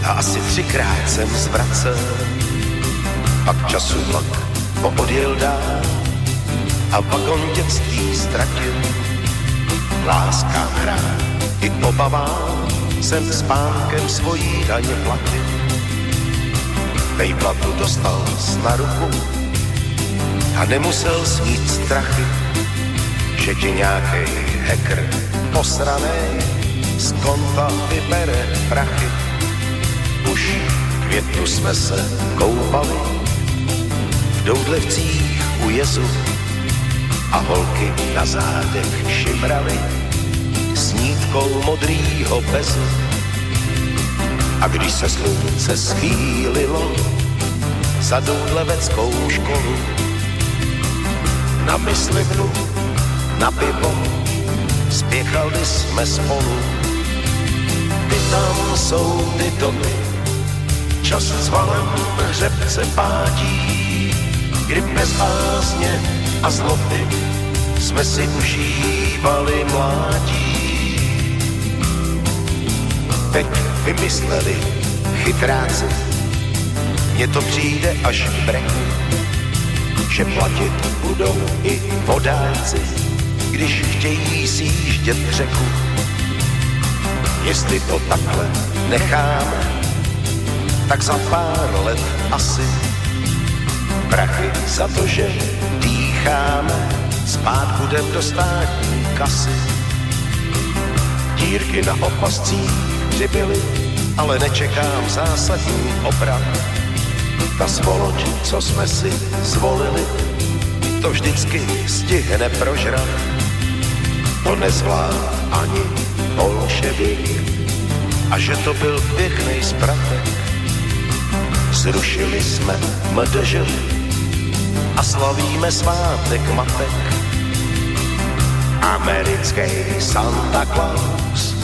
S17: a asi třikrát jsem zvracel. Pak času vlak poodjel dál a vagon dětství ztratil. Láska hra i obavám jsem s pánkem svojí daně platil. Vejplatu dostal na ruku a nemusel snít strachy, že ti nějaký hacker posranej z konta vybere prachy. Už květnu jsme se koupali v doudlevcích u jezu a holky na zádech šimrali nítkou modrýho bezu. A když se slunce schýlilo za doudleveckou školu, na myslivnu, na pivo, spěchali jsme spolu. Tam jsou ty doby, čas s valem hřebce pátí, kdy bez bázně a zloby jsme si užívali mládí. Teď vymysleli chytráci, mně to přijde až v breku, že platit budou i vodáci, když chtějí sjíždět řeku. Jestli to takhle necháme, tak za pár let asi prachy za to, že dýcháme, spát budem do státní kasy. Dírky na opascích přibyly, ale nečekám zásadní obrat. Ta svoloč, co jsme si zvolili, to vždycky stihne prožrat. To nezvlád ani bolševik, a že to byl pěkný zpratek. Zrušili jsme MDŽ a slavíme svátek matek. Americký Santa Claus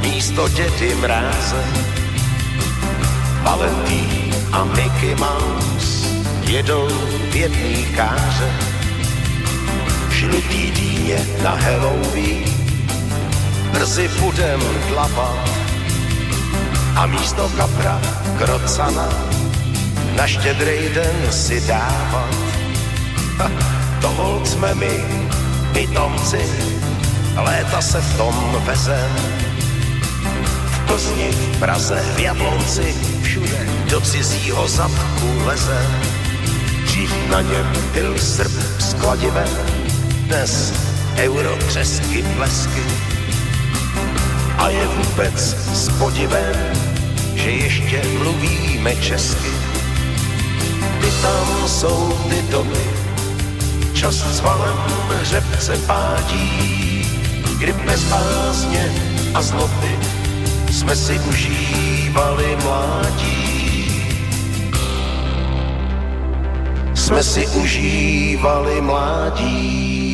S17: místo děty mráze. Valentín a Mickey Mouse jedou v jedný káře. Žlutý dýně na Halloween brzy budem dlapat a místo kapra krocana na štědrej den si dávat. Ha, to hold jsme my, pitomci, léta se v tom vezem. V Plzni, v Praze, v Jablonci, všude do cizího zadku leze. Dřív na něm byl srb s dnes euro křesky plesky. A je vůbec s podivem, že ještě mluvíme česky. Ty tam jsou ty doby, čas s valem hřebce pádí, kdy bez bázně a zloby jsme si užívali mládí. Jsme si užívali mládí.